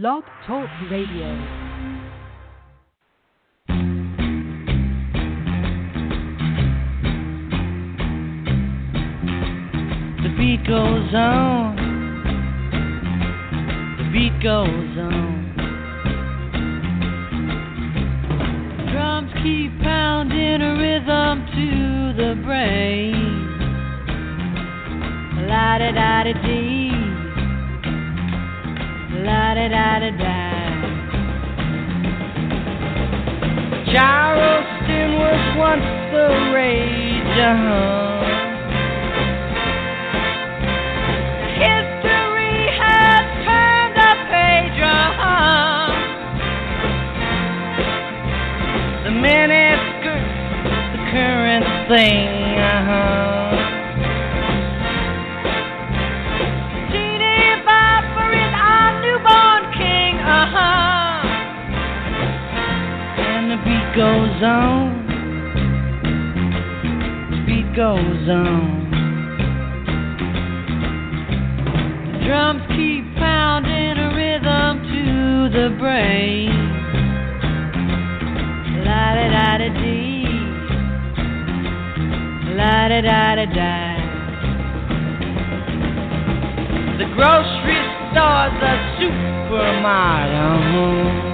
Blog Talk Radio. The beat goes on. The beat goes on. Drums keep pounding a rhythm to the brain. La da da da dee. La da da da da. Charleston was once the rage. Uh-huh. History has turned a page. Uh-huh. The miniskirt's the current thing. Goes on. Beat goes on. The drums keep pounding a rhythm to the brain. La da da da dee. La da da da da. The grocery store's a supermarket.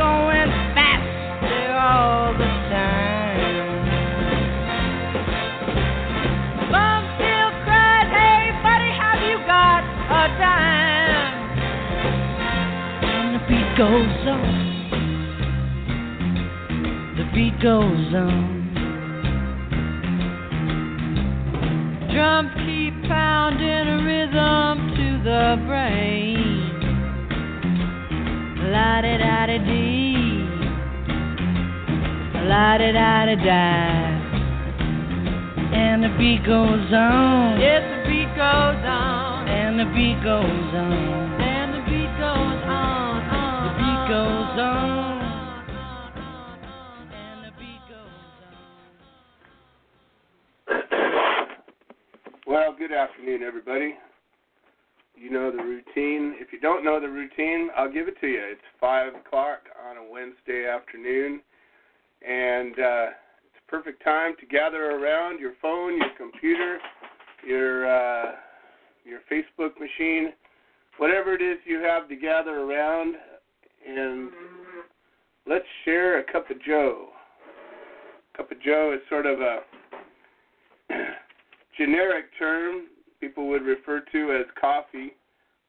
goes on. The time. Bum still cried, Hey buddy, have you got a dime? And the beat goes on. The beat goes on. Drums keep pounding a rhythm to the La da da da dee. La da da da da. And the beat goes on. Yes, the beat goes on. And the beat goes on. And the beat goes on. on the beat goes on. And the beat goes on. Well, good afternoon, everybody. You know the routine. If you don't know the routine, I'll give it to you. It's 5 o'clock on a Wednesday afternoon, and uh, it's a perfect time to gather around your phone, your computer, your uh, your Facebook machine, whatever it is you have to gather around, and let's share a cup of Joe. Cup of Joe is sort of a generic term people would refer to as coffee.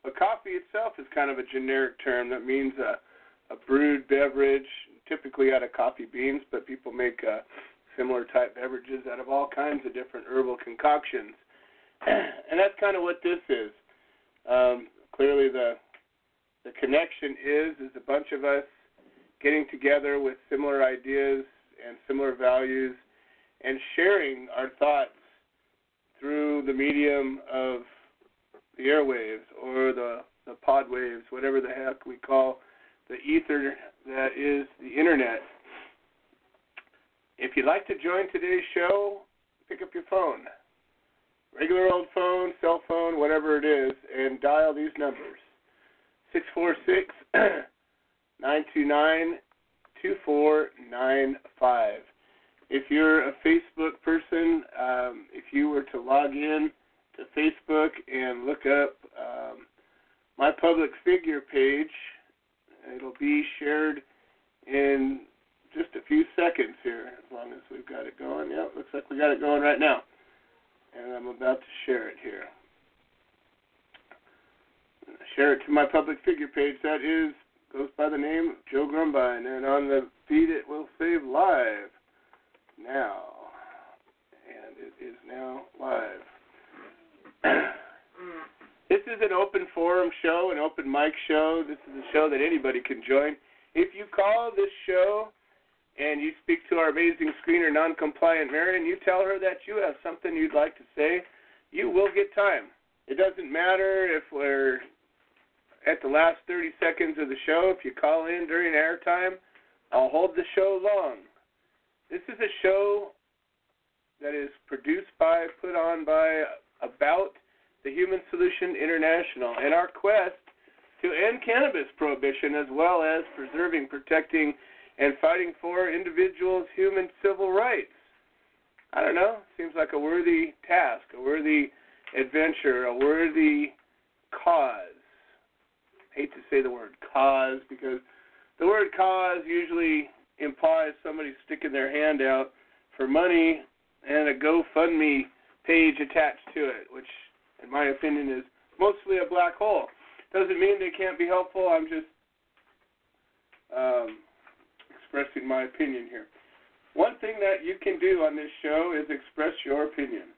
But coffee itself is kind of a generic term that means a, a brewed beverage, typically out of coffee beans, but people make uh, similar type beverages out of all kinds of different herbal concoctions. and that's kind of what this is. Um, clearly, the the connection is is a bunch of us getting together with similar ideas and similar values and sharing our thoughts through the medium of the airwaves or the, the pod waves, whatever the heck we call the ether that is the internet. If you'd like to join today's show, pick up your phone, regular old phone, cell phone, whatever it is, and dial these numbers 646 929 2495. If you're a Facebook person, um, if you were to log in to Facebook and look up um, my public figure page. It'll be shared in just a few seconds here, as long as we've got it going. Yep, looks like we got it going right now. And I'm about to share it here. Share it to my public figure page. That is goes by the name Joe Grumbine, and on the feed it will save live now, and it is now live. Mm. this is an open forum show, an open mic show. This is a show that anybody can join. If you call this show and you speak to our amazing screener, non-compliant Marion, you tell her that you have something you'd like to say, you will get time. It doesn't matter if we're at the last 30 seconds of the show. If you call in during airtime, I'll hold the show long. This is a show that is produced by, put on by, about the Human Solution International and our quest to end cannabis prohibition as well as preserving, protecting, and fighting for individuals' human civil rights. I don't know. Seems like a worthy task, a worthy adventure, a worthy cause. I hate to say the word cause because the word cause usually implies somebody sticking their hand out for money and a GoFundMe page attached to it, which, in my opinion, is mostly a black hole. Doesn't mean they can't be helpful. I'm just um, expressing my opinion here. One thing that you can do on this show is express your opinion.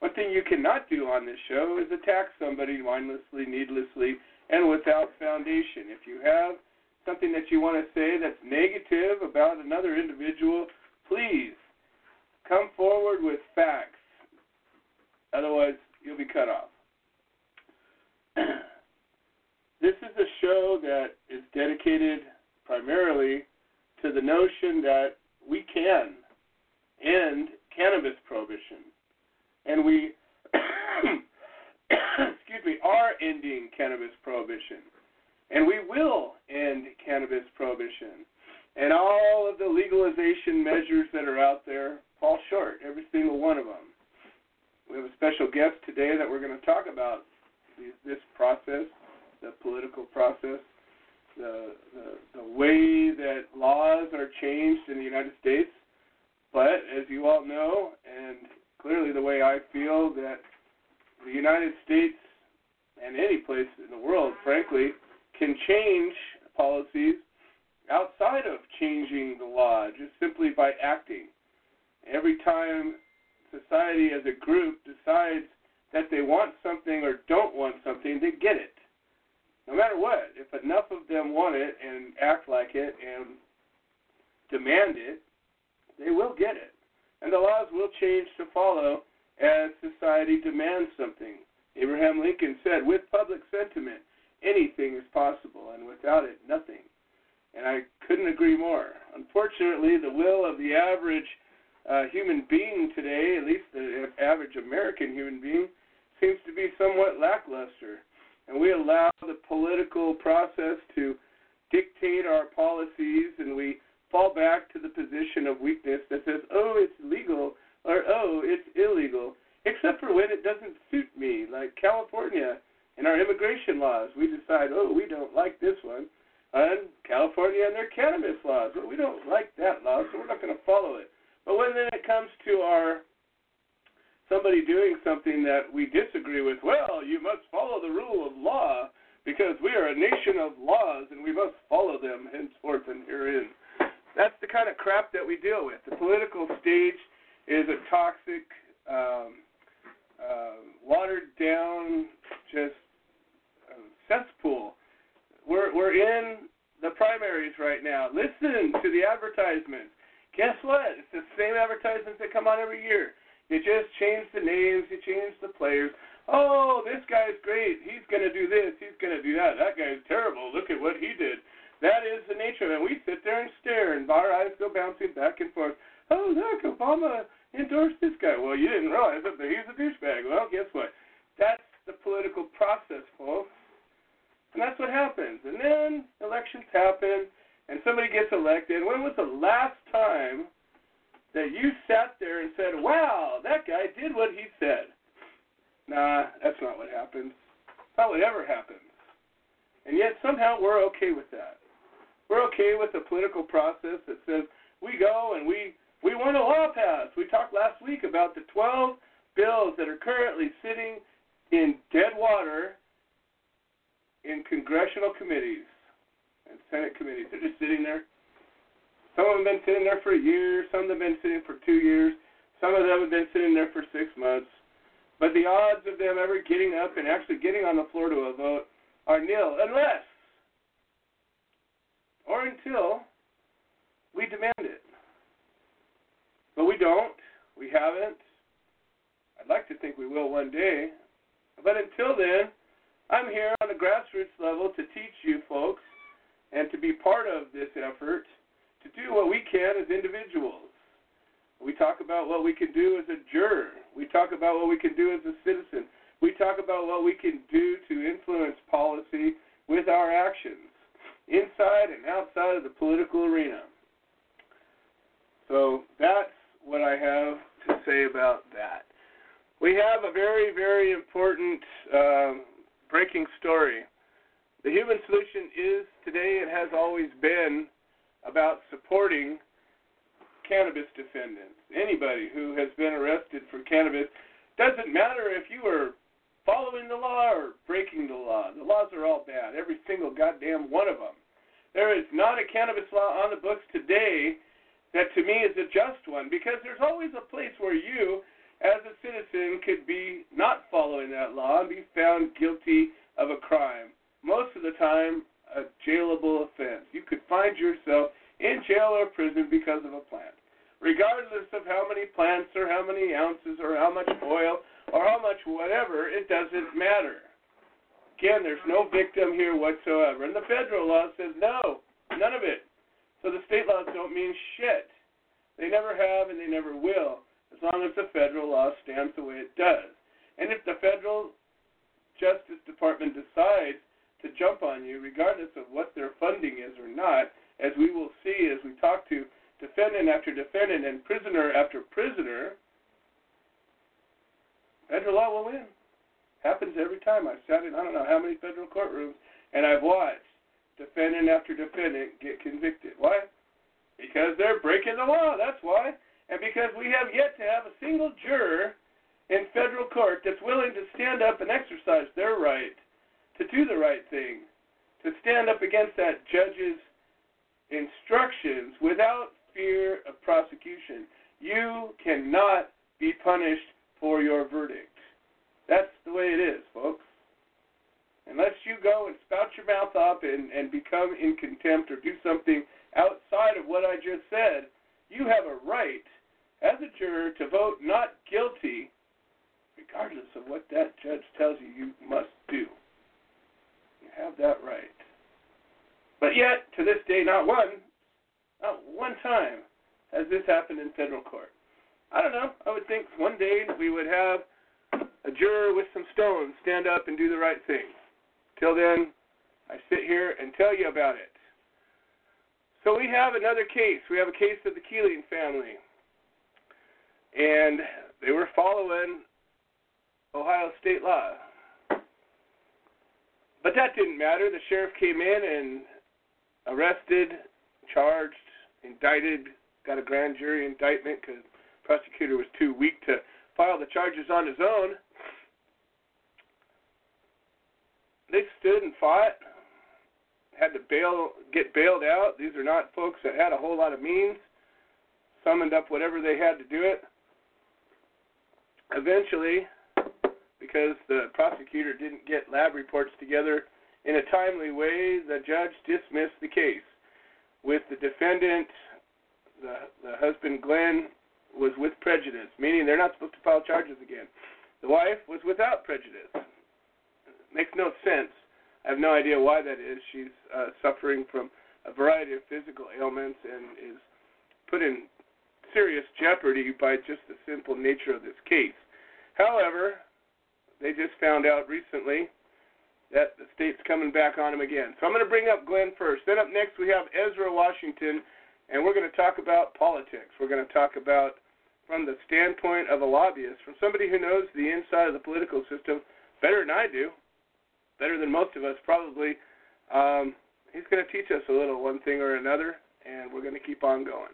One thing you cannot do on this show is attack somebody mindlessly, needlessly, and without foundation. If you have something that you want to say that's negative about another individual, please come forward with facts. Otherwise, you'll be cut off. this is a show that is dedicated primarily to the notion that we can end cannabis prohibition. And we excuse me, are ending cannabis prohibition. And we will end cannabis prohibition. And all of the legalization measures that are out there fall short, every single one of them. We have a special guest today that we're going to talk about this process, the political process, the, the, the way that laws are changed in the United States. But as you all know, and clearly the way I feel, that the United States and any place in the world, frankly, can change policies outside of changing the law, just simply by acting. Every time society as a group decides that they want something or don't want something, they get it. No matter what, if enough of them want it and act like it and demand it, they will get it. And the laws will change to follow as society demands something. Abraham Lincoln said, with public sentiment, anything is possible, and without it, nothing. And I couldn't agree more. Unfortunately, the will of the average uh, human being today, at least the average American human being, seems to be somewhat lackluster. And we allow the political process to dictate our policies, and we fall back to the position of weakness that says, oh, it's legal, or oh, it's illegal, except for when it doesn't suit me, like California and our immigration laws. We decide, oh, we don't like this one. And California and their cannabis laws, well, we don't like that law, so we're not going to follow it. But when then it comes to our somebody doing something that we disagree with, well, you must follow the rule of law because we are a nation of laws and we must follow them henceforth and herein. That's the kind of crap that we deal with. The political stage is a toxic, um, uh, watered down, just cesspool. We're we're in the primaries right now. Listen to the advertisements. Guess what? It's the same advertisements that come on every year. You just change the names, you change the players. Oh, this guy's great. He's going to do this. He's going to do that. That guy's terrible. Look at what he did. That is the nature of it. We sit there and stare, and our eyes go bouncing back and forth oh, look, Obama endorsed this guy. Well, you didn't realize it, but he's a douchebag. Well, guess what? That's the political process, folks. And that's what happens. And then elections happen, and somebody gets elected. When was the last time that you sat there and said, wow, that guy did what he said? Nah, that's not what happens. Not what ever happens. And yet somehow we're okay with that. We're okay with the political process that says we go and we we want a law passed. We talked last week about the 12 bills that are currently sitting in dead water in congressional committees and Senate committees. They're just sitting there. Some of them have been sitting there for a year. Some of them have been sitting for two years. Some of them have been sitting there for six months. But the odds of them ever getting up and actually getting on the floor to a vote are nil, unless or until we demand it. But we don't. We haven't. I'd like to think we will one day. But until then, I'm here on the grassroots level to teach you folks and to be part of this effort to do what we can as individuals. We talk about what we can do as a juror. We talk about what we can do as a citizen. We talk about what we can do to influence policy with our actions, inside and outside of the political arena. So that's what I have to say about that. We have a very, very important um, breaking story. The human solution is today and has always been about supporting cannabis defendants. Anybody who has been arrested for cannabis doesn't matter if you were following the law or breaking the law. The laws are all bad, every single goddamn one of them. There is not a cannabis law on the books today that to me is a just one because there's always a place where you, as a citizen, could be not following that law and be found guilty of a crime. Most of the time, a jailable offense. You could find yourself in jail or prison because of a plant. Regardless of how many plants or how many ounces or how much oil or how much whatever, it doesn't matter. Again, there's no victim here whatsoever. And the federal law says no, none of it. So the state laws don't mean shit. They never have and they never will, as long as the federal law stands the way it does. And if the federal Justice Department decides to jump on you, regardless of what their funding is or not, as we will see as we talk to defendant after defendant and prisoner after prisoner, federal law will win. Happens every time. I've sat in I don't know how many federal courtrooms and I've watched defendant after defendant get convicted. Why? Because they're breaking the law. That's why. And because we have yet to have a single juror in federal court that's willing to stand up and exercise their right to do the right thing, to stand up against that judge's instructions without fear of prosecution. You cannot be punished for your verdict. That's the way it is, folks. Unless you go and spout your mouth up and, and become in contempt or do something outside of what I just said, you have a right as a juror to vote not guilty, regardless of what that judge tells you you must do. You have that right. But yet, to this day, not one, not one time has this happened in federal court. I don't know. I would think one day we would have a juror with some stones stand up and do the right thing. Till then, I sit here and tell you about it. So we have another case. We have a case of the Keeling family. And they were following Ohio state law. But that didn't matter. The sheriff came in and arrested, charged, indicted, got a grand jury indictment because the prosecutor was too weak to file the charges on his own. They stood and fought, had to bail, get bailed out. These are not folks that had a whole lot of means. Summoned up whatever they had to do it. Eventually, because the prosecutor didn't get lab reports together in a timely way, the judge dismissed the case. With the defendant, the, the husband Glenn, was with prejudice, meaning they're not supposed to file charges again. The wife was without prejudice. Makes no sense. I have no idea why that is. She's uh, suffering from a variety of physical ailments and is put in serious jeopardy by just the simple nature of this case. However, they just found out recently that the state's coming back on him again. So I'm going to bring up Glenn first. Then up next we have Ezra Washington, and we're going to talk about politics. We're going to talk about from the standpoint of a lobbyist, from somebody who knows the inside of the political system better than I do, better than most of us probably. Um, he's going to teach us a little one thing or another, and we're going to keep on going.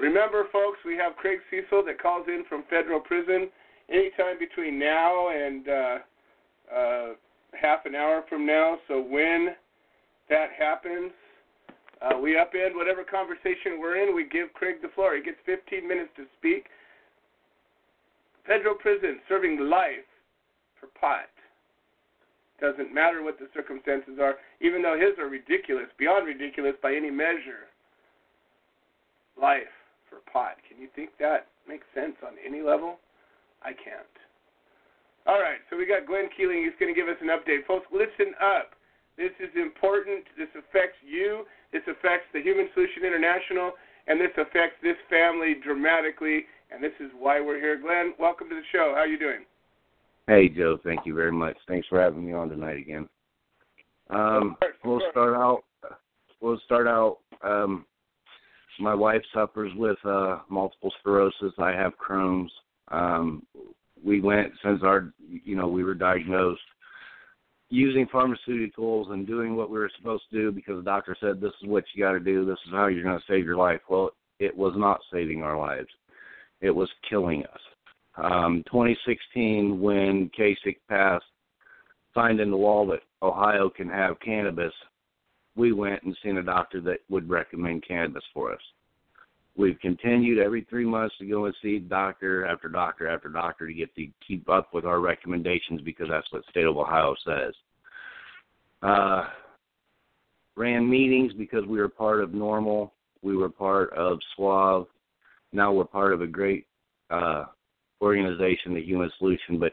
Remember, folks, we have Craig Cesal that calls in from federal prison anytime between now and uh, uh, half an hour from now. So when that happens, uh, we upend whatever conversation we're in. We give Craig the floor. He gets 15 minutes to speak. Federal prison serving life for pot. Doesn't matter what the circumstances are, even though his are ridiculous, beyond ridiculous by any measure. Life for pot. Can you think that makes sense on any level? I can't. All right, so we got Glenn Keeling. He's going to give us an update. Folks, listen up. This is important. This affects you. This affects the Human Solution International, and this affects this family dramatically. And this is why we're here. Glenn, welcome to the show. How are you doing? Hey, Joe. Thank you very much. Thanks for having me on tonight again. Um, we'll start out. We'll start out. Um, my wife suffers with uh, multiple sclerosis. I have Crohn's. Um, we went since our, you know, we were diagnosed using pharmaceuticals and doing what we were supposed to do because the doctor said this is what you got to do. This is how you're going to save your life. Well, it was not saving our lives. It was killing us. Um, 2016, when Kasich passed, signed in the wall that Ohio can have cannabis, we went and seen a doctor that would recommend cannabis for us. We've continued every three months to go and see doctor after doctor after doctor to get to keep up with our recommendations because that's what state of Ohio says. Uh, ran meetings because we were part of NORML. We were part of SWAV. Now we're part of a great uh, organization, the Human Solution. But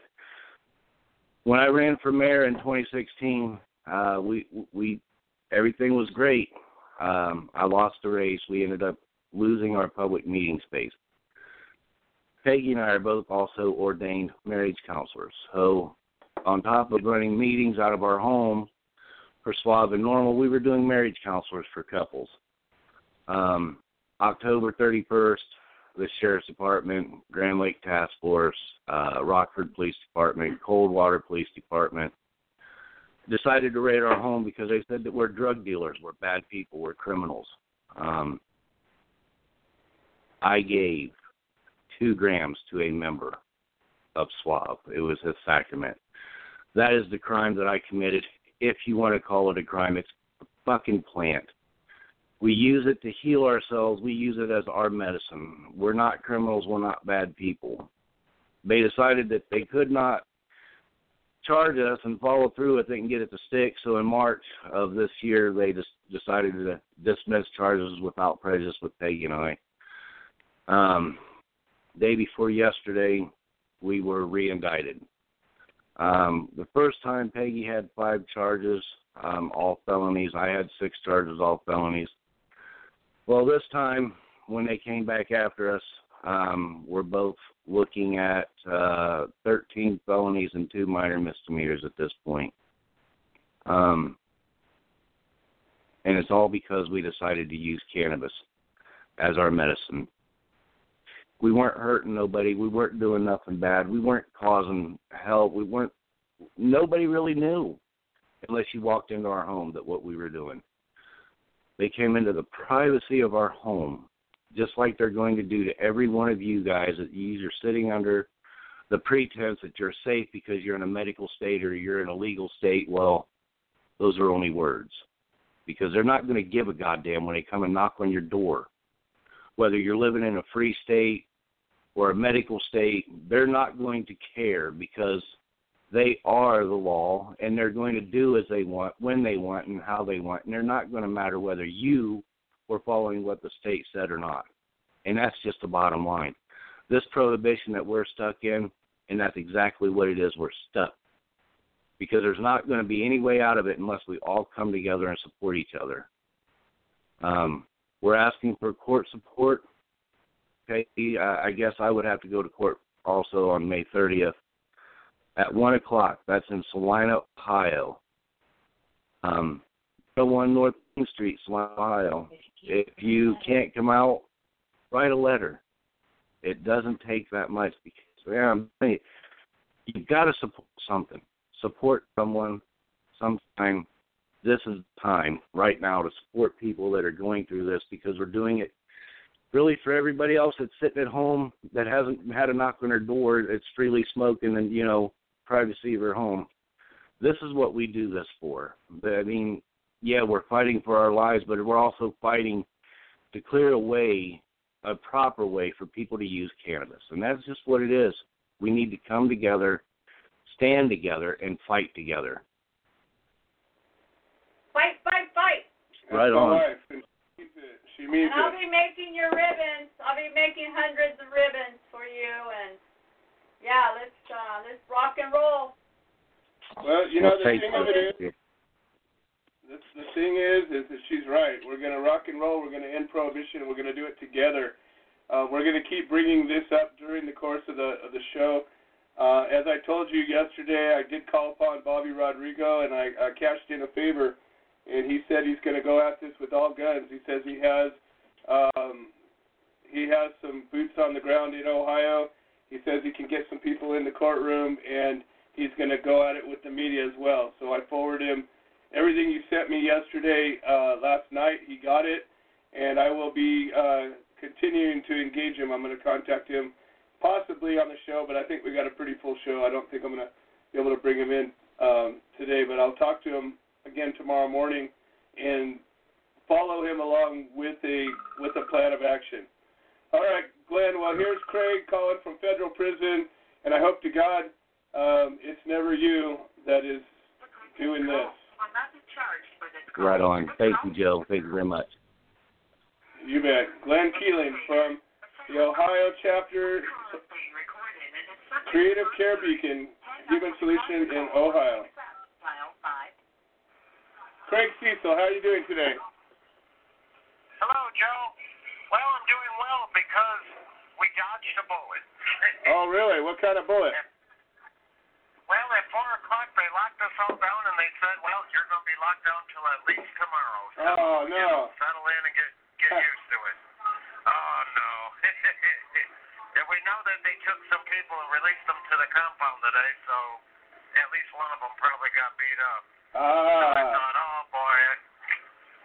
when I ran for mayor in 2016, uh, we we everything was great. Um, I lost the race. We ended up losing our public meeting space. Peggy and I are both also ordained marriage counselors. So, on top of running meetings out of our home for SWAV and NORML, we were doing marriage counselors for couples. Um, October 31st, the Sheriff's Department, Grand Lake Task Force, uh, Rockford Police Department, Coldwater Police Department decided to raid our home because they said that we're drug dealers, we're bad people, we're criminals. Um, I gave two grams to a member of SWAV. It was a sacrament. That is the crime that I committed. If you want to call it a crime, it's a fucking plant. We use it to heal ourselves. We use it as our medicine. We're not criminals. We're not bad people. They decided that they could not charge us and follow through with it and get it to stick. So in March of this year, they just decided to dismiss charges without prejudice with Peggy and I. Um, day before yesterday, we were re-indicted. Um, the first time Peggy had five charges, um, all felonies. I had six charges, all felonies. Well, this time when they came back after us, um, we're both looking at uh, 13 felonies and two minor misdemeanors at this point. Um, and it's all because we decided to use cannabis as our medicine we weren't hurting nobody. We weren't doing nothing bad. We weren't causing hell. We weren't. Nobody really knew, unless you walked into our home, that what we were doing. They came into the privacy of our home, just like they're going to do to every one of you guys that you are sitting under the pretense that you're safe because you're in a medical state or you're in a legal state. Well, those are only words, because they're not going to give a goddamn when they come and knock on your door whether you're living in a free state or a medical state, they're not going to care because they are the law and they're going to do as they want, when they want, and how they want. And they're not going to matter whether you were following what the state said or not. And that's just the bottom line. This prohibition that we're stuck in, and that's exactly what it is, we're stuck. Because there's not going to be any way out of it unless we all come together and support each other. Um, we're asking for court support. Okay, I guess I would have to go to court also on May 30th at one o'clock. That's in Celina, Ohio. Um, one North Main Street, Celina, Ohio. If you can't come out, write a letter. It doesn't take that much because man, you've got to support something. Support someone sometime. This is time right now to support people that are going through this because we're doing it really for everybody else that's sitting at home that hasn't had a knock on their door that's freely smoking and you know privacy of their home. This is what we do this for. I mean, yeah, we're fighting for our lives, but we're also fighting to clear a way, a proper way for people to use cannabis, and that's just what it is. We need to come together, stand together, and fight together. Fight, fight, fight. Right That's on. wife, and she means it. She means And I'll it. be making your ribbons. I'll be making hundreds of ribbons for you and yeah, let's uh let's rock and roll. Well, you know Well, the thank thing of it is, you. the, the thing is, is that she's right. We're gonna rock and roll. We're gonna end prohibition. and We're gonna do it together. Uh, we're gonna keep bringing this up during the course of the of the show. Uh, as I told you yesterday, I did call upon Bobby Rodrigo, and I, I cashed in a favor, and he said he's gonna go at this with all guns. He says he has um, he has some boots on the ground in Ohio. He says he can get some people in the courtroom, and he's going to go at it with the media as well. So I forwarded him everything you sent me yesterday, uh, last night. He got it, and I will be uh, continuing to engage him. I'm going to contact him possibly on the show, but I think we got a pretty full show. I don't think I'm going to be able to bring him in um, today, but I'll talk to him again tomorrow morning and follow him along with a with a plan of action. All right, Glenn. Well, here's Craig calling from federal prison, and I hope to God um, it's never you that is doing this. Right on. Thank you, Joe. Thank you very much. You bet. Glenn Keeling from the Ohio chapter Creative Care Beacon Human Solution in Ohio. Craig Cesal, how are you doing today? Hello, Joe. Well, I'm doing well because we dodged a bullet. Oh, really? What kind of bullet? well, at 4 o'clock, they locked us all down and they said, well, you're going to be locked down till at least tomorrow. So, Oh, you know, no. settle in and get, get used to it. Oh, no. and we know that they took some people and released them to the compound today, so at least one of them probably got beat up. Ah, thought, oh boy.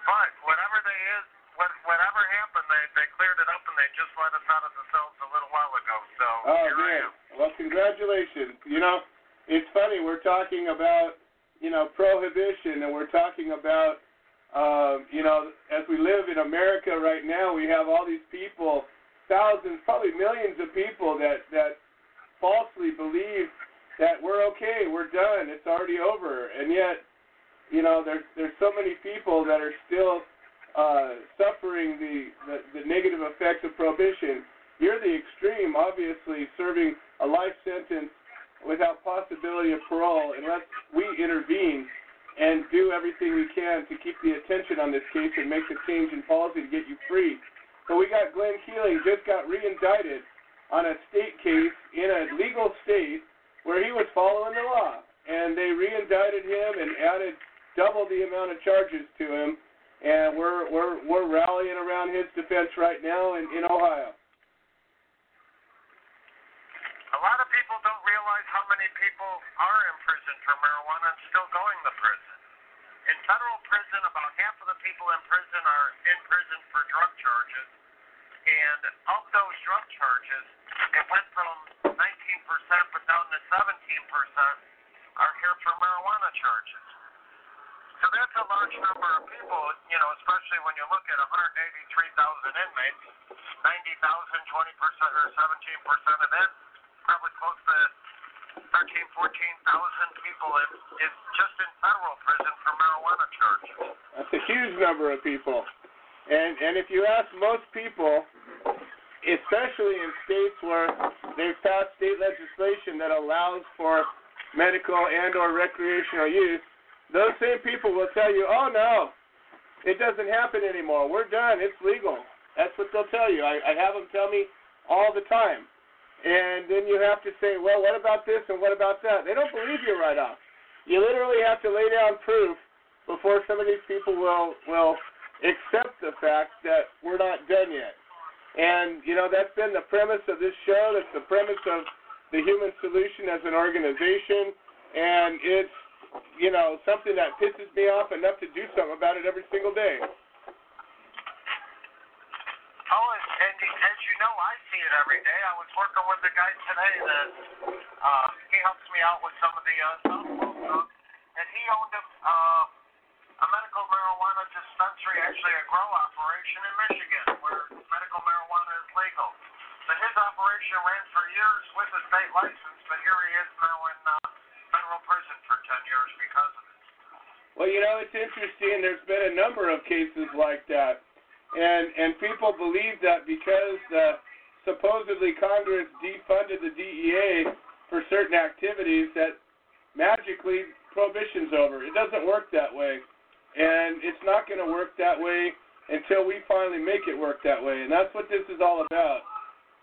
But whatever they is, what, whatever happened, they they cleared it up and they just let us out of the cells a little while ago. So oh, here I am. Well, congratulations. You know, it's funny. We're talking about, you know, prohibition, and we're talking about, um, you know, as we live in America right now, we have all these people, thousands, probably millions of people that that falsely believe that we're okay, we're done, it's already over, and yet, you know, there's there's so many people that are still uh, suffering the, the the negative effects of prohibition. You're the extreme, obviously, serving a life sentence without possibility of parole unless we intervene and do everything we can to keep the attention on this case and make the change in policy to get you free. But we got Glenn Keeling just got re-indicted on a state case in a legal state where he was following the law, and they re-indicted him and added double the amount of charges to him, and we're we're we're rallying around his defense right now in in Ohio. A lot of people don't realize how many people are in prison for marijuana and still going to prison. In federal prison, about half of the people in prison are in prison for drug charges, and of those drug charges, it went from 19% but down to 17% are here for marijuana charges. So that's a large number of people, you know, especially when you look at 183,000 inmates, 90,000, 20% or 17% of that, probably close to 13, 14,000 people in, in just in federal prison for marijuana charges. That's a huge number of people. And and if you ask most people, especially in states where they've passed state legislation that allows for medical and or recreational use, those same people will tell you, "Oh no, it doesn't happen anymore. We're done. It's legal." That's what they'll tell you. I, I have them tell me all the time. And then you have to say, "Well, what about this and what about that?" They don't believe you right off. You literally have to lay down proof before some of these people will will accept the fact that we're not done yet. And you know that's been the premise of this show. That's the premise of the Human Solution as an organization, and it's you know something that pisses me off enough to do something about it every single day. Oh, and, as you know, I see it every day. I was working with a guy today that uh, he helps me out with some of the uh, stuff, and he owned a, uh, a medical marijuana dispensary, actually a grow operation in Michigan, where medical marijuana is legal. But his operation ran for years with a state license, but here he is now in uh, federal prison for 10 years because of it. Well, you know, it's interesting. There's been a number of cases like that, and and people believe that because uh, supposedly Congress defunded the DEA for certain activities, that magically prohibition's over. It doesn't work that way, and it's not going to work that way until we finally make it work that way, and that's what this is all about.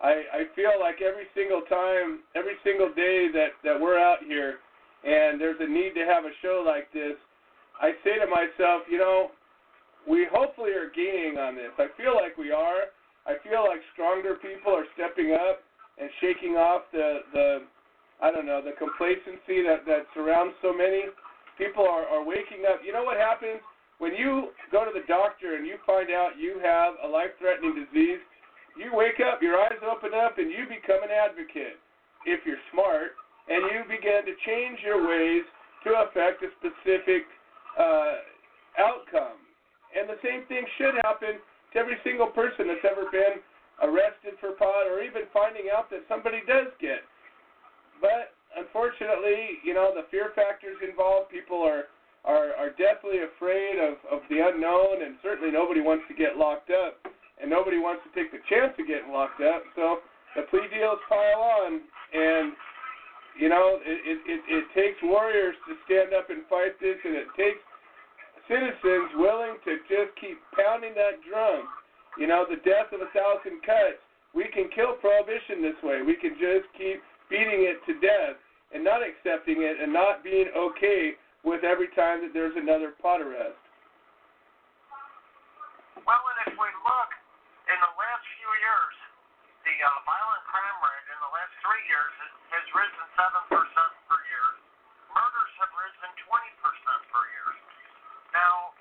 I, I feel like every single time, every single day that, that we're out here and there's a need to have a show like this, I say to myself, you know, we hopefully are gaining on this. I feel like we are. I feel like stronger people are stepping up and shaking off the, the I don't know, the complacency that, that surrounds so many. People are, are waking up. You know what happens? When you go to the doctor and you find out you have a life threatening disease, you wake up, your eyes open up, and you become an advocate if you're smart, and you begin to change your ways to affect a specific uh, outcome. And the same thing should happen to every single person that's ever been arrested for pot or even finding out that somebody does get. But unfortunately, you know, the fear factors involved, people are are, are deathly afraid of, of the unknown, and certainly nobody wants to get locked up and nobody wants to take the chance of getting locked up. So the plea deals pile on, and you know it it, it, it takes warriors to stand up and fight this, and it takes citizens willing to just keep pounding that drum. You know, the death of a thousand cuts. We can kill prohibition this way. We can just keep beating it to death and not accepting it and not being okay with every time that there's another pot arrest. Well, and if we look in the last few years, the uh, violent crime rate the last three years has, risen 7% per year. Murders have risen 20% per year. Now,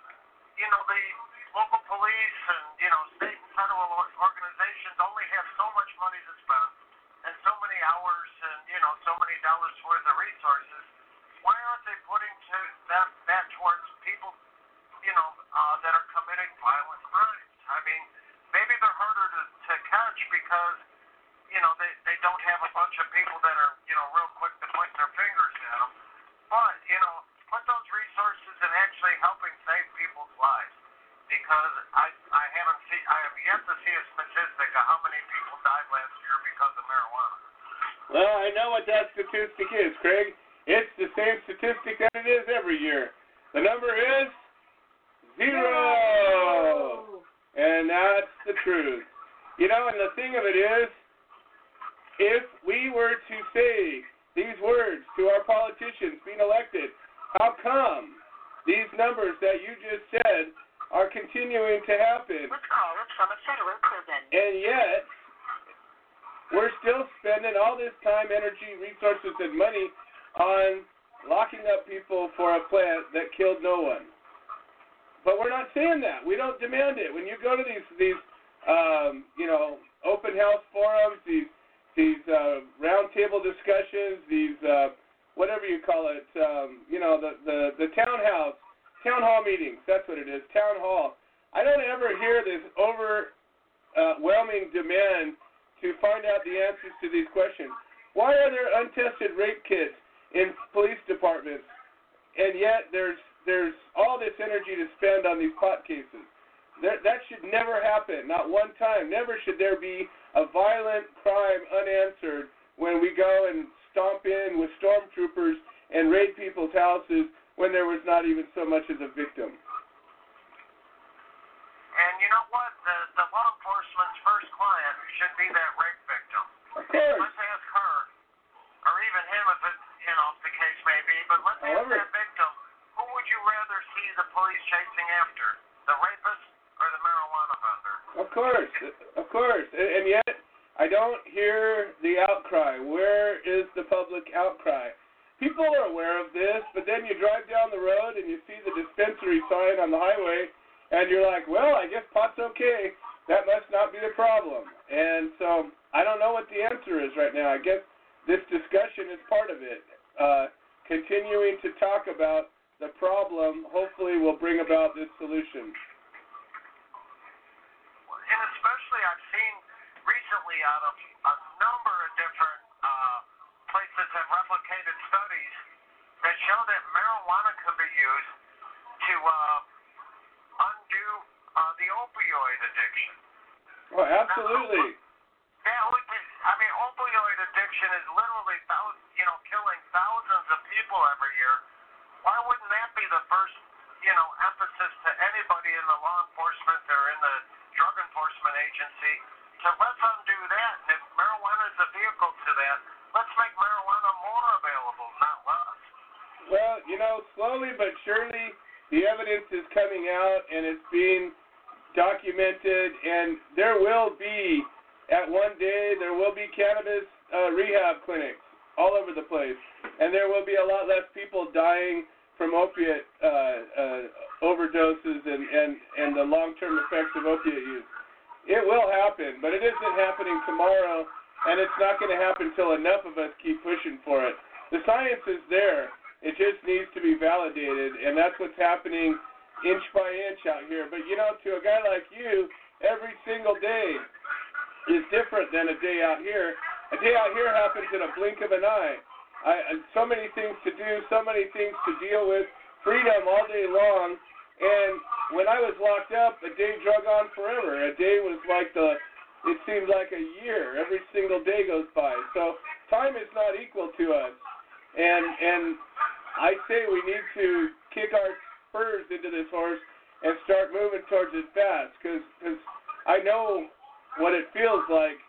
you know, the local police and, you know, state and federal organizations only have so much money to spend and so many hours and, you know, so many dollars worth of resources. Why aren't they putting to that, that towards people, you know, uh, that are committing violent crimes? I mean, maybe they're harder to, to catch because, you know, they, they don't have a bunch of people that are, you know, real quick to point their fingers at them. But, you know, put those resources in actually helping save people's lives. Because I I haven't seen I have yet to see a statistic of how many people died last year because of marijuana. Well, I know what that statistic is, Craig. It's the same statistic that it is every year. The number is zero. And that's the truth. You know, and the thing of it is, if we were to say these words to our politicians being elected, how come these numbers that you just said are continuing to happen? From a federal prison. And yet, we're still spending all this time, energy, resources, and money on locking up people for a plant that killed no one. But we're not saying that. We don't demand it. When you go to these these um, you know open house forums, these these uh, roundtable discussions, these uh, whatever you call it, um, you know the the the townhouse town hall meetings. That's what it is, town hall. I don't ever hear this overwhelming demand to find out the answers to these questions. Why are there untested rape kits in police departments, and yet there's there's all this energy to spend on these pot cases. That, that should never happen, not one time. Never should there be a violent crime unanswered when we go and stomp in with stormtroopers and raid people's houses when there was not even so much as a victim. And you know what? The, the law enforcement's first client should be that rape victim. Of course. Let's ask her, or even him if it, you know, the case may be, but let's However- ask that victim, who would you rather see the police chasing after, the rapist or the marijuana vendor? Of course, of course, and, and yet I don't hear the outcry. Where is the public outcry? People are aware of this, but then you drive down the road and you see the dispensary sign on the highway, and you're like, well, I guess pot's okay. That must not be the problem. And so I don't know what the answer is right now. I guess this discussion is part of it. Uh, continuing to talk about the problem hopefully will bring about this solution. And especially I've seen recently out of a number of different uh, places have replicated studies that show that marijuana can be used to uh, undo uh, the opioid addiction. Oh, absolutely. Yeah, we can, I mean, opioid addiction is literally, thousands, you know, killing thousands of people every year. Why wouldn't that be the first, you know, emphasis to anybody in the law enforcement or in the enforcement agency to let's undo that? And if marijuana is a vehicle to that, let's make marijuana more available, not less. Well, you know, slowly but surely, the evidence is coming out and it's being documented, and there will be, at one day, there will be cannabis uh, rehab clinics all over the place, and there will be a lot less people dying from opiate uh, uh, overdoses and, and, and the long-term effects of opiate use. It will happen, but it isn't happening tomorrow, and it's not going to happen until enough of us keep pushing for it. The science is there. It just needs to be validated, and that's what's happening inch by inch out here. But you know, to a guy like you, every single day is different than a day out here. A day out here happens in a blink of an eye. I, so many things to do, so many things to deal with, freedom all day long. And when I was locked up, a day drug on forever. A day was like the, it seemed like a year. Every single day goes by. So time is not equal to us. And and I say we need to kick our spurs into this horse and start moving towards it fast because cause I know what it feels like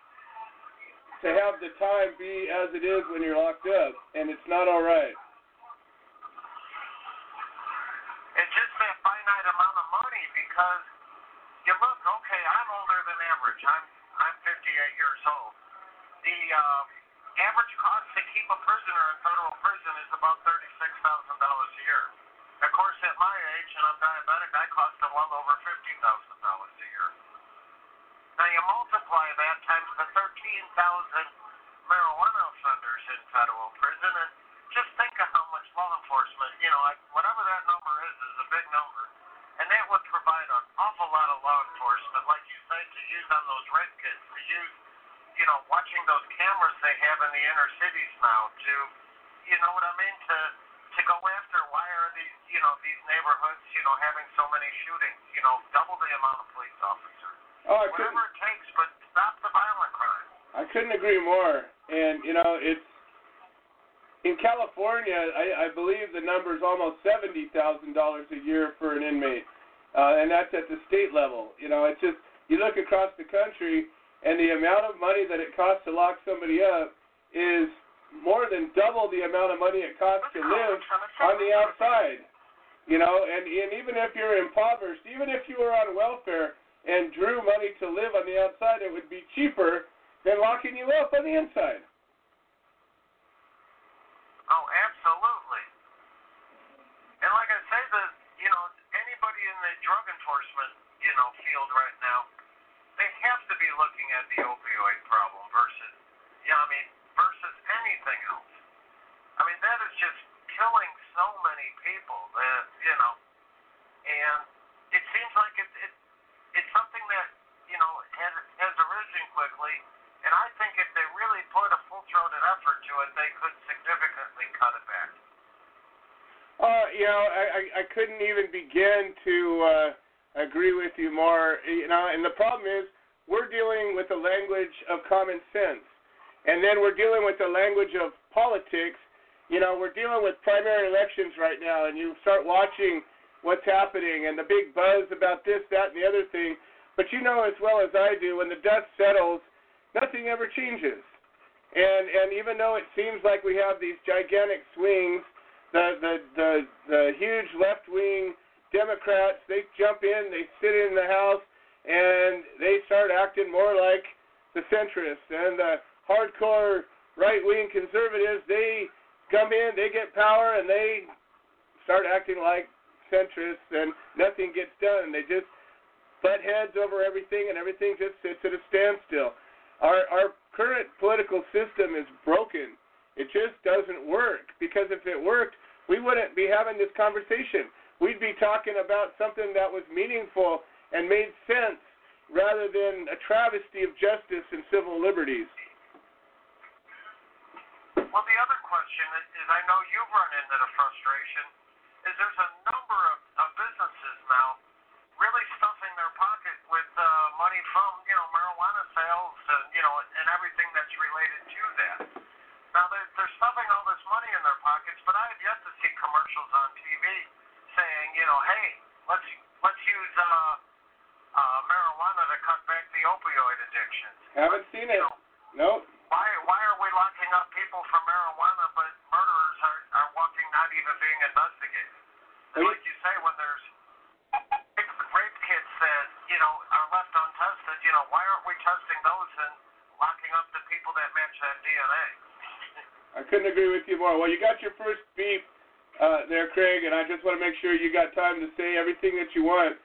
to have the time be as it is when you're locked up, and it's not all right. It's just finite amount of money because you look, okay, I'm older than average. I'm I'm 58 years old. The uh, average cost to keep a prisoner in federal prison is about thirty-six thousand dollars a year. Of course, at my age, and I'm diabetic, I cost them well over fifty thousand dollars a year. Now you multiply that times the thirteen thousand marijuana offenders in federal prison, and just think of how much law enforcement, you know, like whatever that number is, is a big number, that would provide an awful lot of law enforcement, like you say, to use on those rape kits, to use, you know, watching those cameras they have in the inner cities now, to, you know what I mean, to to go after why are these, you know, these neighborhoods, you know, having so many shootings, you know, double the amount of police officers. Oh, I Whatever it takes, but stop the violent crime. I couldn't agree more. And you know, it's in California. I, I believe the number is almost seventy thousand dollars a year for an inmate, uh, and that's at the state level. You know, it's just you look across the country, and the amount of money that it costs to lock somebody up is more than double the amount of money it costs to live on the outside. You know, and, and even if you're impoverished, even if you were on welfare and drew money to live on the outside, it would be cheaper than locking you up on the inside. Oh, absolutely. And like I say, the you know anybody in the drug enforcement you know field right now, they have to be looking at the opioid problem versus, yeah, I mean versus anything else. I mean that is just killing so many people that you know, and it seems like it, it it's something that you know has has arisen quickly. And I think if they really put a full-throated effort to it, they could significantly cut it back. Uh, you know, I, I, I couldn't even begin to uh, agree with you more. You know, and the problem is we're dealing with the language of common sense, and then we're dealing with the language of politics. You know, we're dealing with primary elections right now, and you start watching what's happening and the big buzz about this, that, and the other thing. But you know as well as I do, when the dust settles, nothing ever changes. And and even though it seems like we have these gigantic swings, the the the, the huge left wing Democrats they jump in, they sit in the House, and they start acting more like the centrists and the hardcore right wing conservatives. They come in, they get power, and they start acting like centrists, and nothing gets done. They just butt heads over everything, and everything just sits at a standstill. Our our current political system is broken. It just doesn't work because if it worked, we wouldn't be having this conversation. We'd be talking about something that was meaningful and made sense rather than a travesty of justice and civil liberties. Well, the other question is, is I know you've run into the frustration, is there's a number of, of businesses now really stuffing their pocket with uh, money from, you know, marijuana sales and, you know, and everything that's related to that. Now, they're, they're stuffing all this money in their pockets, but I have yet to see commercials on TV saying, you know, hey, let's let's use uh, uh, marijuana to cut back the opioid addiction. Haven't seen it. Know, Nope. why why are we locking up people for marijuana, but murderers are, are walking not even being investigated? And like you say, when there's rape kits that you know are left untested, you know why aren't we testing those and locking up the people that match that DNA? I couldn't agree with you more. Well, you got your first beep uh, there, Craig, and I just want to make sure you got time to say everything that you want.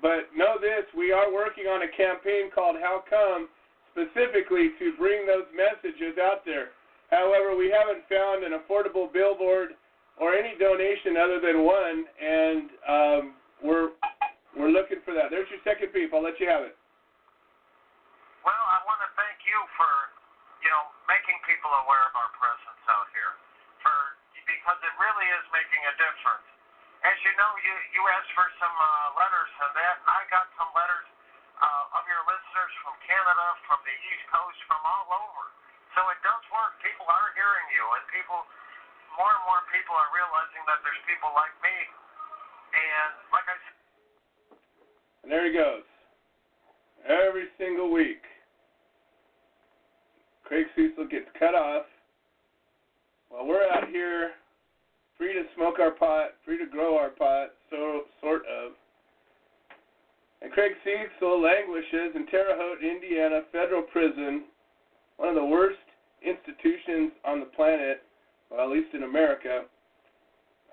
But know this: we are working on a campaign called "How Come," specifically to bring those messages out there. However, we haven't found an affordable billboard or any donation other than one, and um, we're we're looking for that. There's your second beep. I'll let you have it. Well, I want to thank you for you know making people aware of our presence out here, for because it really is making a difference. As you know, you you asked for some uh, letters and that. I got some letters uh, of your listeners from Canada, from the East Coast, from all over. So it does work. People are hearing you, and people, more and more people are realizing that there's people like me. And like I said. And there he goes. Every single week, Craig Cecil gets cut off while we're out here free to smoke our pot, free to grow our pot, so sort of. And Craig Cecil languishes in Terre Haute, Indiana federal prison, one of the worst institutions on the planet, well, at least in America.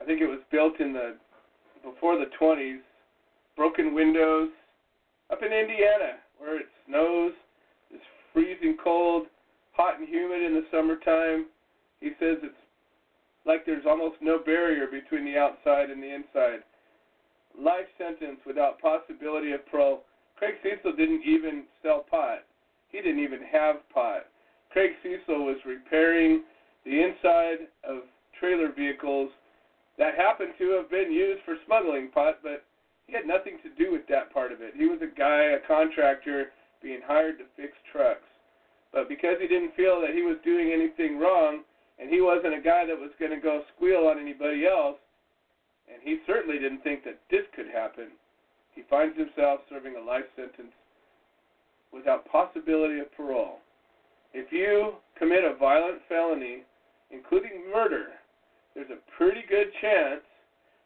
I think it was built in the before the 20s. Broken windows. Up in Indiana, where it snows, it's freezing cold, hot and humid in the summertime. He says it's like there's almost no barrier between the outside and the inside. Life sentence without possibility of parole. Craig Cecil didn't even sell pot. He didn't even have pot. Craig Cecil was repairing the inside of trailer vehicles that happened to have been used for smuggling pot, but he had nothing to do with that part of it. He was a guy, a contractor, being hired to fix trucks. But because he didn't feel that he was doing anything wrong, and he wasn't a guy that was going to go squeal on anybody else, and he certainly didn't think that this could happen, he finds himself serving a life sentence without possibility of parole. If you commit a violent felony, including murder, there's a pretty good chance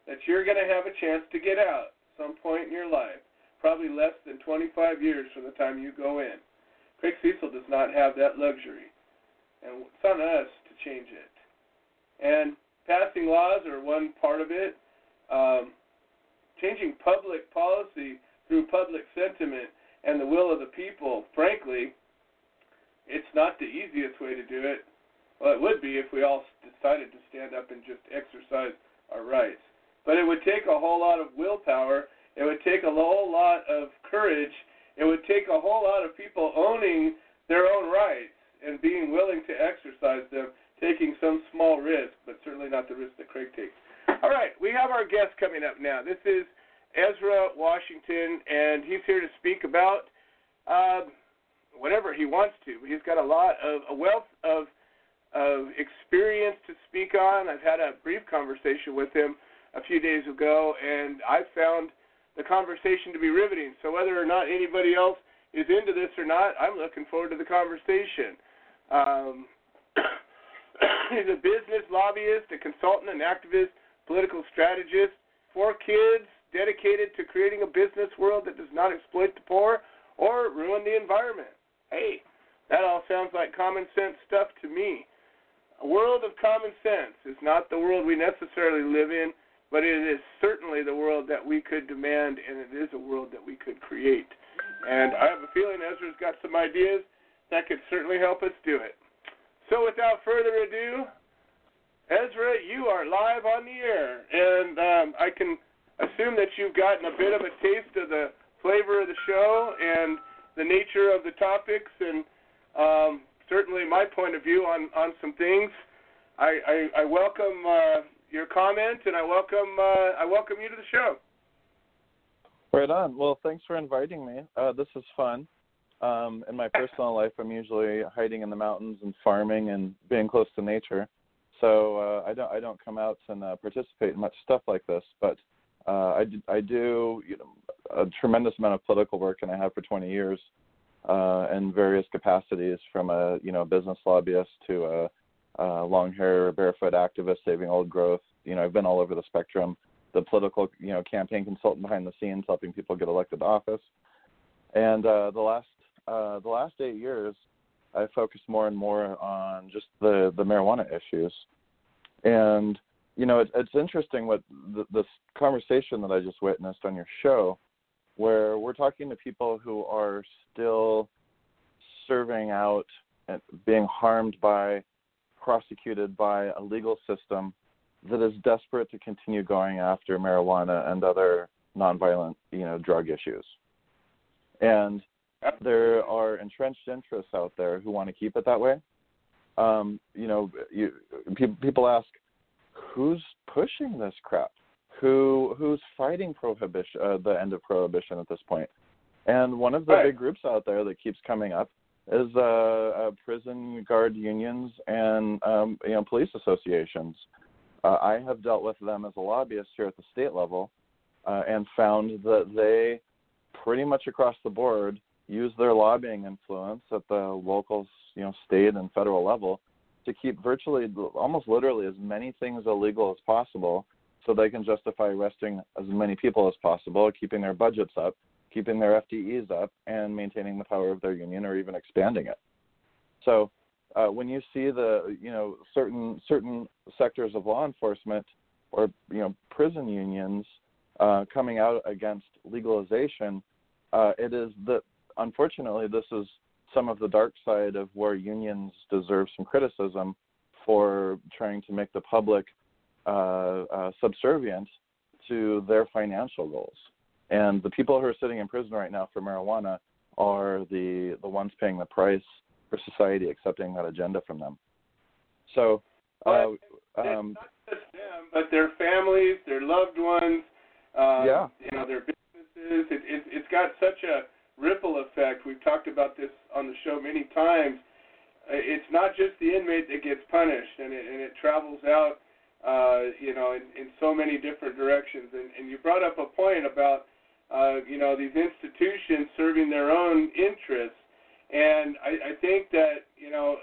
that you're going to have a chance to get out some point in your life, probably less than 25 years from the time you go in. Craig Cecil does not have that luxury, and it's on us to change it. And passing laws are one part of it. Um, changing public policy through public sentiment and the will of the people, frankly, it's not the easiest way to do it. Well, it would be if we all decided to stand up and just exercise our rights. But it would take a whole lot of willpower. It would take a whole lot of courage. It would take a whole lot of people owning their own rights and being willing to exercise them, taking some small risk, but certainly not the risk that Craig takes. All right, we have our guest coming up now. This is Ezra Washington, and he's here to speak about uh, whatever he wants to. He's got a lot of a wealth of of experience to speak on. I've had a brief conversation with him a few days ago, and I found the conversation to be riveting. So whether or not anybody else is into this or not, I'm looking forward to the conversation. Um, he's a business lobbyist, a consultant, an activist, political strategist. Four kids dedicated to creating a business world that does not exploit the poor or ruin the environment. Hey, that all sounds like common sense stuff to me. A world of common sense is not the world we necessarily live in, but it is certainly the world that we could demand, and it is a world that we could create. And I have a feeling Ezra's got some ideas that could certainly help us do it. So without further ado, Ezra, you are live on the air, and um, I can assume that you've gotten a bit of a taste of the flavor of the show and the nature of the topics, and um, certainly my point of view on, on some things. I, I, I welcome uh, your comment, and I welcome uh, I welcome you to the show. Right on. Well, thanks for inviting me. Uh, this is fun. Um, in my personal life, I'm usually hiding in the mountains and farming and being close to nature. So uh, I don't I don't come out and uh, participate in much stuff like this. But uh, I, I do you know, a tremendous amount of political work, and I have for 20 years uh, in various capacities, from a you know business lobbyist to a, a long hair barefoot activist saving old growth. You know I've been all over the spectrum. The political you know campaign consultant behind the scenes, helping people get elected to office. And uh, the last uh, the last eight years, I focused more and more on just the the marijuana issues. And you know, it, it's interesting what the, this conversation that I just witnessed on your show, where we're talking to people who are still serving out and being harmed by, prosecuted by a legal system that is desperate to continue going after marijuana and other nonviolent, you know, drug issues. And there are entrenched interests out there who want to keep it that way. Um, you know, you, people, people ask, who's pushing this crap? Who who's fighting prohibition? Uh, the end of prohibition at this point. And one of the right. big groups out there that keeps coming up is uh, uh, prison guard unions and um, you know police associations. Uh, I have dealt with them as a lobbyist here at the state level, uh, and found that they pretty much across the board use their lobbying influence at the local, you know, state and federal level to keep virtually, almost literally, as many things illegal as possible, so they can justify arresting as many people as possible, keeping their budgets up, keeping their FTEs up, and maintaining the power of their union or even expanding it. So, uh, when you see the, you know, certain certain sectors of law enforcement or you know prison unions uh, coming out against legalization, uh, it is that unfortunately this is some of the dark side of where unions deserve some criticism for trying to make the public uh, uh, subservient to their financial goals. And the people who are sitting in prison right now for marijuana are the the ones paying the price for society accepting that agenda from them. So, uh, um, not just them, but their families, their loved ones, um, yeah. you know, their businesses. It, it, it's got such a ripple effect. We've talked about this on the show many times. It's not just the inmate that gets punished, and it, and it travels out, uh, you know, in, in so many different directions. And, and you brought up a point about, uh, you know, these institutions serving their own interests. And I, I think that, you know,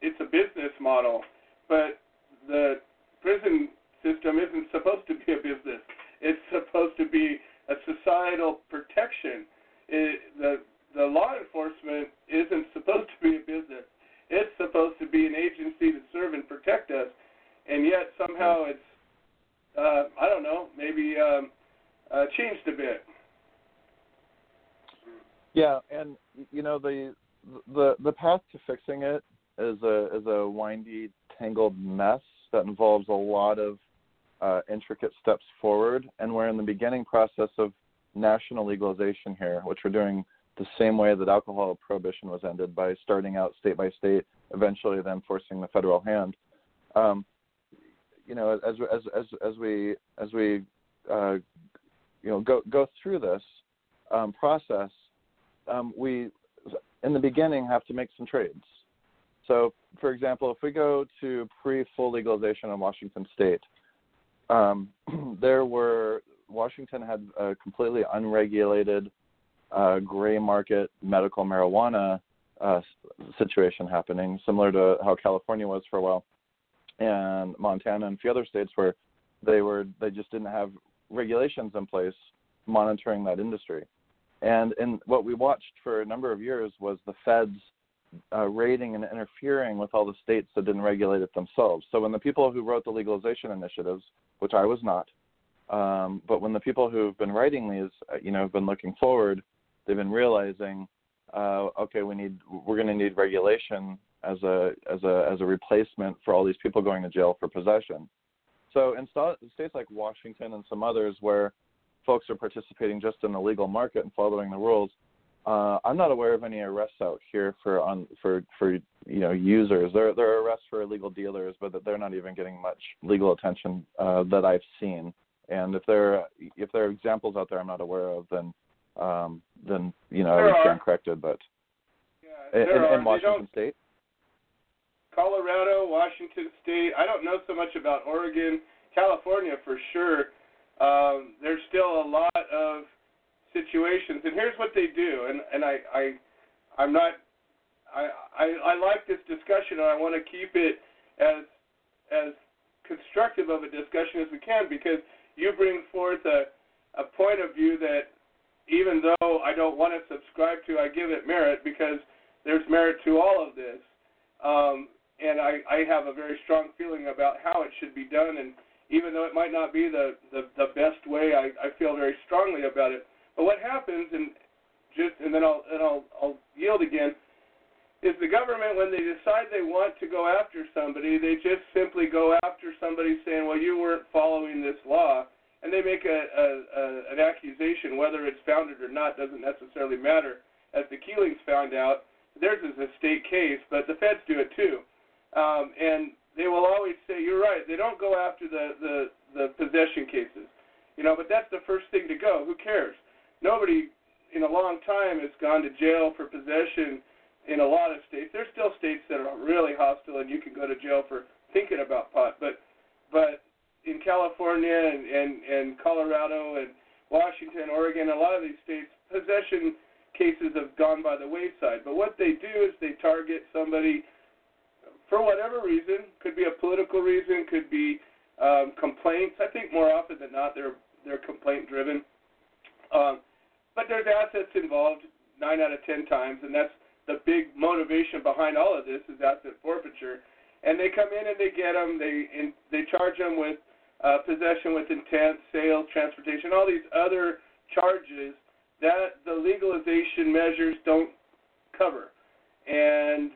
it's a business model, but the prison system isn't supposed to be a business. It's supposed to be a societal protection it, the the law enforcement isn't supposed to be a business. It's supposed to be an agency to serve and protect us, and yet somehow it's uh, I don't know maybe um, uh, changed a bit. Yeah, and you know the the the path to fixing it is a is a windy, tangled mess that involves a lot of uh, intricate steps forward, and we're in the beginning process of national legalization here, which we're doing the same way that alcohol prohibition was ended by starting out state by state, eventually then forcing the federal hand. Um, you know, as as as as we as we uh, you know go go through this um, process, um, we in the beginning have to make some trades. So, for example, if we go to pre full legalization in Washington State, um, there were Washington had a completely unregulated uh, gray market medical marijuana uh, situation happening, similar to how California was for a while, and Montana and a few other states where they were they just didn't have regulations in place monitoring that industry. And and what we watched for a number of years was the feds uh, raiding and interfering with all the states that didn't regulate it themselves. So when the people who wrote the legalization initiatives, which I was not, um, but when the people who've been writing these, uh, you know, have been looking forward, they've been realizing, uh, okay, we need, we're going to need regulation as a as a as a replacement for all these people going to jail for possession. So in st- states like Washington and some others where folks are participating just in the legal market and following the rules, uh, I'm not aware of any arrests out here for on for for you know users. There there are arrests for illegal dealers, but they're not even getting much legal attention uh, that I've seen. And if there if there are examples out there I'm not aware of, then um, then you know There I would stand corrected. But Yeah, in, in Washington State, Colorado, Washington State. I don't know so much about Oregon, California for sure. Um, there's still a lot of situations, and here's what they do. And and I I I'm not. I I, I like this discussion, and I want to keep it as as constructive of a discussion as we can because you bring forth a a point of view that even though I don't want to subscribe to, I give it merit because there's merit to all of this. Um, and I, I have a very strong feeling about how it should be done. And even though it might not be the, the, the best way, I, I feel very strongly about it. But what happens, and just and then I'll and I'll, I'll yield again, is the government when they decide they want to go after somebody, they just simply go after somebody saying, well, you weren't following this law, and they make a, a, a an accusation, whether it's founded or not doesn't necessarily matter. As the Keelings found out, theirs is a state case, but the feds do it too um, and they will always say, "You're right." They don't go after the the the possession cases, you know. But that's the first thing to go. Who cares? Nobody in a long time has gone to jail for possession in a lot of states. There's still states that are really hostile, and you can go to jail for thinking about pot. But but in California and and, and Colorado and Washington, Oregon, a lot of these states, possession cases have gone by the wayside. But what they do is they target somebody for whatever reason. Could be a political reason. Could be um, complaints. I think more often than not they're they're complaint driven. Um, but there's assets involved nine out of ten times, and that's the big motivation behind all of this is asset forfeiture. And they come in and they get them. They in, they charge them with uh, possession with intent, sales, transportation, all these other charges that the legalization measures don't cover. And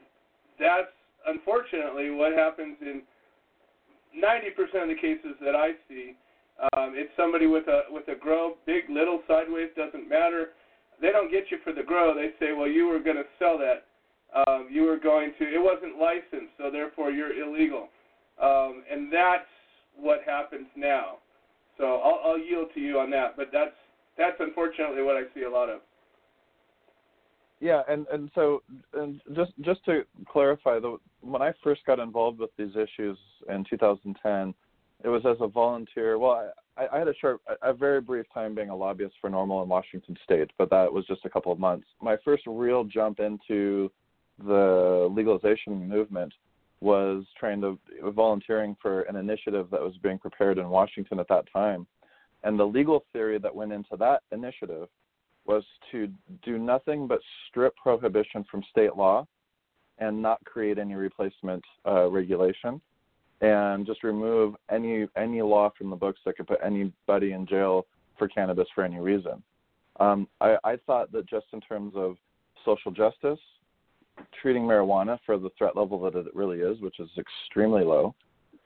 that's unfortunately what happens in 90% of the cases that I see. Um, it's somebody with a with a grow, big, little, sideways, doesn't matter. They don't get you for the grow. They say, well, you were going to sell that. Um, you were going to. It wasn't licensed, so therefore you're illegal. Um, and that's what happens now. So I'll, I'll yield to you on that. But that's that's unfortunately what I see a lot of. Yeah, and and so and just just to clarify, the when I first got involved with these issues in 2010, it was as a volunteer. Well, I, I had a short, a very brief time being a lobbyist for NORML in Washington State, but that was just a couple of months. My first real jump into the legalization movement was trying to volunteering for an initiative that was being prepared in Washington at that time, and the legal theory that went into that initiative was to do nothing but strip prohibition from state law and not create any replacement uh, regulation and just remove any any law from the books that could put anybody in jail for cannabis for any reason. Um, I, I thought that just in terms of social justice, treating marijuana for the threat level that it really is, which is extremely low,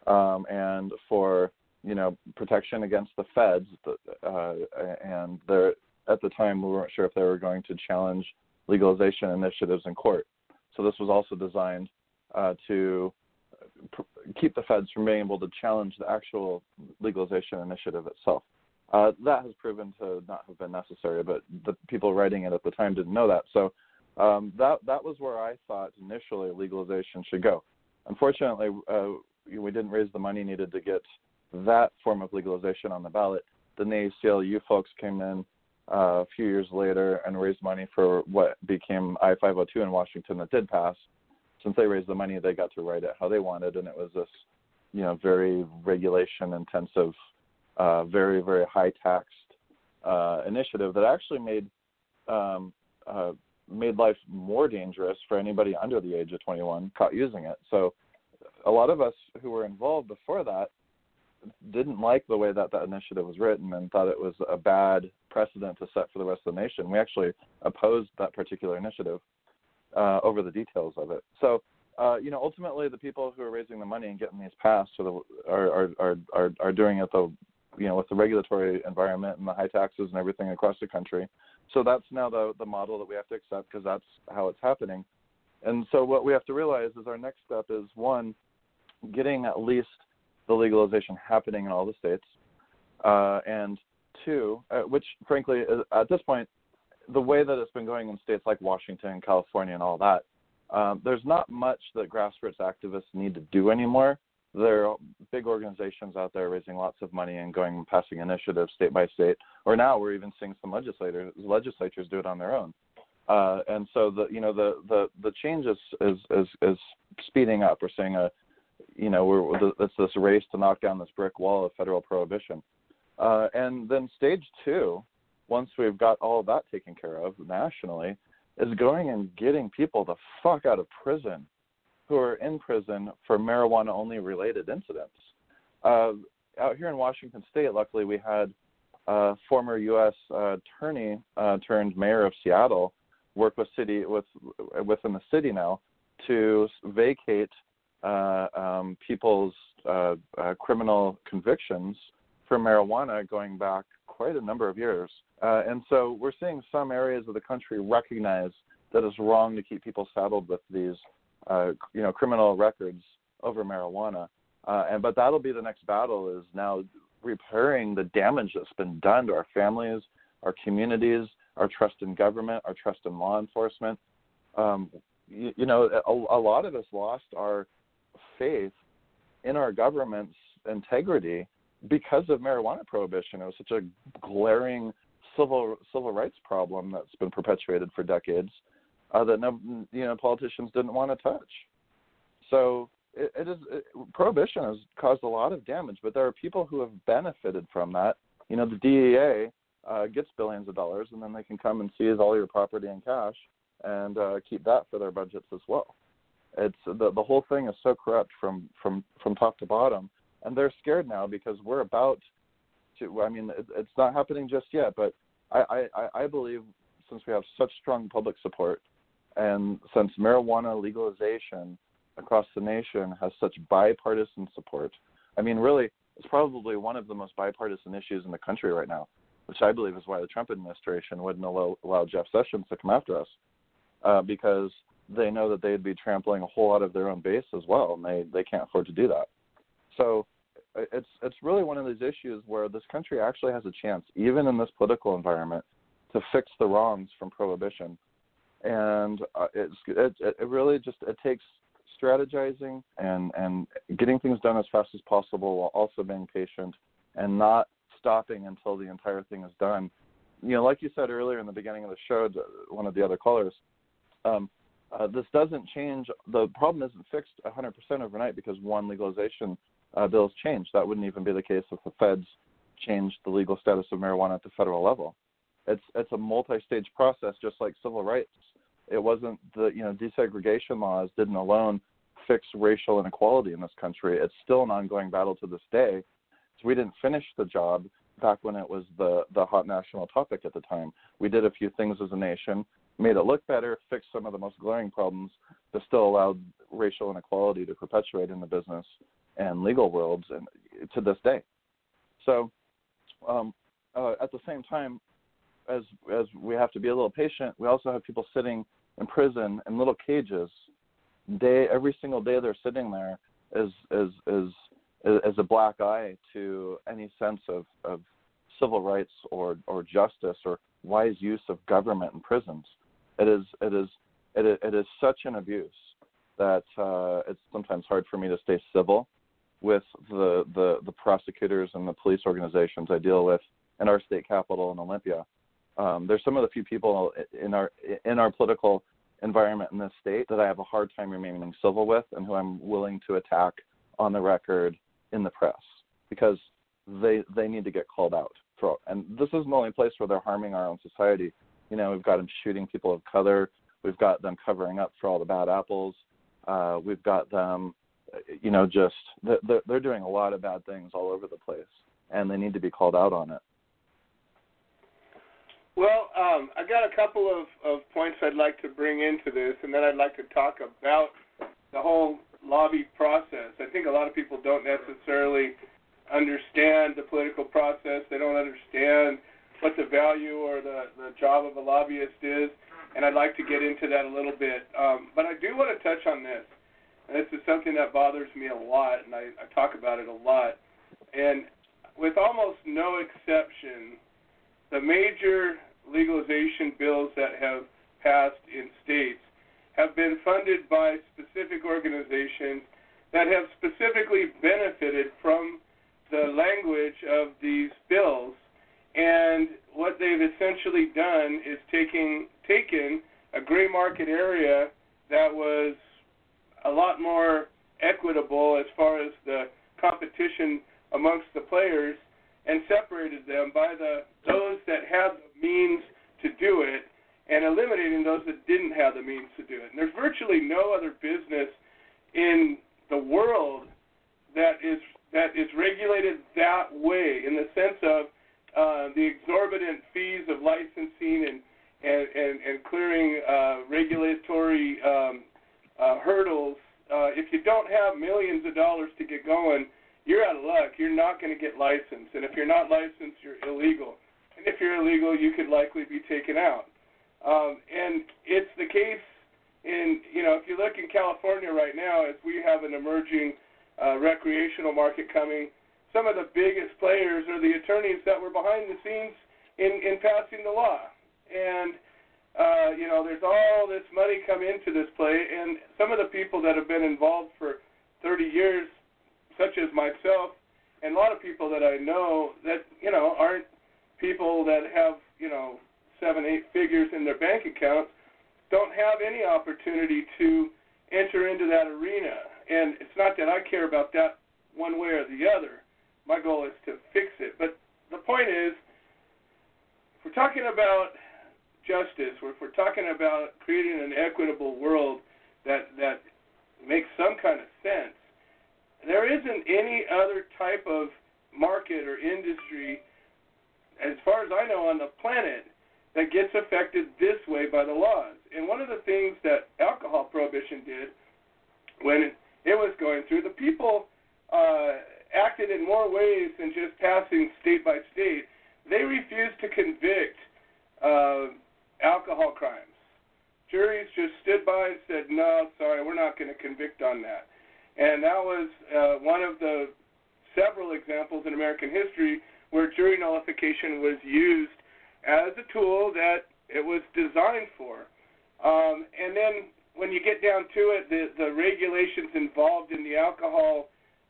um, and for you know protection against the feds, uh, and there at the time we weren't sure if they were going to challenge legalization initiatives in court. So this was also designed uh, to keep the feds from being able to challenge the actual legalization initiative itself. Uh, that has proven to not have been necessary, but the people writing it at the time didn't know that. So um, that that was where I thought initially legalization should go. Unfortunately, uh, we didn't raise the money needed to get that form of legalization on the ballot. The ACLU folks came in uh, a few years later and raised money for what became I-502 in Washington that did pass. Since they raised the money, they got to write it how they wanted, and it was this, you know, very regulation-intensive, uh, very very high-taxed uh, initiative that actually made um, uh, made life more dangerous for anybody under the age of 21 caught using it. So a lot of us who were involved before that didn't like the way that that initiative was written and thought it was a bad precedent to set for the rest of the nation. We actually opposed that particular initiative uh, over the details of it. So, uh, you know, ultimately, the people who are raising the money and getting these passed are, the, are, are, are, are doing it the, you know, with the regulatory environment and the high taxes and everything across the country. So that's now the the model that we have to accept because that's how it's happening. And so what we have to realize is our next step is one, getting at least the legalization happening in all the states, uh, and two, uh, which frankly at this point, the way that it's been going in states like Washington, California, and all that, um, there's not much that grassroots activists need to do anymore. There are big organizations out there raising lots of money and going and passing initiatives state by state. Or now we're even seeing some legislators legislatures do it on their own. Uh, and so the you know the the the change is is is, is speeding up. We're seeing a you know, we're it's this race to knock down this brick wall of federal prohibition. Uh, and then stage two, once we've got all that taken care of nationally, is going and getting people the fuck out of prison who are in prison for marijuana only related incidents. Uh, out here in Washington State, luckily, we had uh, former U.S. Uh, attorney uh, turned mayor of Seattle work with city with within the city now to vacate uh, um, people's uh, uh, criminal convictions for marijuana going back quite a number of years. Uh, and so we're seeing some areas of the country recognize that it's wrong to keep people saddled with these, uh, you know, criminal records over marijuana. Uh, and but that'll be the next battle is now repairing the damage that's been done to our families, our communities, our trust in government, our trust in law enforcement. Um, you, you know, a, a lot of us lost our faith in our government's integrity because of marijuana prohibition. It was such a glaring civil civil rights problem that's been perpetuated for decades uh, that no, you know politicians didn't want to touch. So it, it is it, prohibition has caused a lot of damage, but there are people who have benefited from that. You know, the DEA uh, gets billions of dollars, and then they can come and seize all your property and cash and uh, keep that for their budgets as well. It's the the whole thing is so corrupt from from from top to bottom, and they're scared now because we're about to. I mean, it, it's not happening just yet, but I, I I believe since we have such strong public support, and since marijuana legalization across the nation has such bipartisan support, I mean, really, it's probably one of the most bipartisan issues in the country right now, which I believe is why the Trump administration wouldn't allow, allow Jeff Sessions to come after us, uh, because they know that they'd be trampling a whole lot of their own base as well, and they they can't afford to do that. So it's it's really one of these issues where this country actually has a chance, even in this political environment, to fix the wrongs from prohibition. And uh, it's it, it really just it takes strategizing and and getting things done as fast as possible while also being patient and not stopping until the entire thing is done. You know, like you said earlier in the beginning of the show, one of the other callers, um, uh, this doesn't change. The problem isn't fixed 100% overnight because one legalization uh, bill has changed. That wouldn't even be the case if the feds changed the legal status of marijuana at the federal level. It's it's a multi-stage process, just like civil rights. It wasn't the you know desegregation laws didn't alone fix racial inequality in this country. It's still an ongoing battle to this day. So we didn't finish the job back when it was the the hot national topic at the time. We did a few things as a nation made it look better, fixed some of the most glaring problems, but still allowed racial inequality to perpetuate in the business and legal worlds and to this day. So, um, uh, at the same time, as as we have to be a little patient, we also have people sitting in prison in little cages. Day every single day they're sitting there is is is is a black eye to any sense of, of civil rights or, or justice or wise use of government in prisons. It is it is it is, it is such an abuse that uh, it's sometimes hard for me to stay civil with the, the the prosecutors and the police organizations I deal with in our state capital in Olympia. Um, there's some of the few people in our in our political environment in this state that I have a hard time remaining civil with, and who I'm willing to attack on the record in the press because they they need to get called out. For, and this isn't the only place where they're harming our own society You know, we've got them shooting people of color. We've got them covering up for all the bad apples. Uh, we've got them, you know, just they're, doing a lot of bad things all over the place, and they need to be called out on it. Well, um, I got a couple of, of points I'd like to bring into this, and then I'd like to talk about the whole lobby process. I think a lot of people don't necessarily understand the political process. They don't understand what the value or the, the job of a lobbyist is, and I'd like to get into that a little bit. Um, but I do want to touch on this. This is something that bothers me a lot, and I, I talk about it a lot. And with almost no exception, the major legalization bills that have passed in states have been funded by specific organizations that have specifically benefited from the language of these bills. And what they've essentially done is taking taken a gray market area that was a lot more equitable as far as the competition amongst the players and separated them by the those that had the means to do it and eliminating those that didn't have the means to do it. And there's virtually no other business in the world that is that is regulated that way in the sense of uh, the exorbitant fees of licensing and and and, and clearing uh, regulatory um, uh, hurdles. Uh, if you don't have millions of dollars to get going, you're out of luck. You're not going to get licensed, and if you're not licensed, you're illegal. And if you're illegal, you could likely be taken out. Um, and it's the case in you know if you look in California right now, as we have an emerging uh, recreational market coming, some of the biggest players are the attorneys that were behind the scenes in in passing the law. And uh, you know, there's all this money come into this play, and some of the people that have been involved for 30 years such as myself and a lot of people that I know that you know aren't people that have you know seven eight figures in their bank account don't have any opportunity to enter into that arena. And it's not that I care about that one way or the other. My goal is to fix it. But the point is if we're talking about justice if we're talking about creating an equitable world that that makes some kind of sense there isn't any other type of market or industry, as far as I know, on the planet that gets affected this way by the laws. And one of the things that alcohol prohibition did when it was going through, the people uh, acted in more ways than just passing state by state. They refused to convict uh, alcohol crimes. Juries just stood by and said, no, sorry, we're not going to convict on that. And that was uh, one of the several examples in American history where jury nullification was used as a tool that it was designed for. Um, and then when you get down to it, the, the regulations involved in the alcohol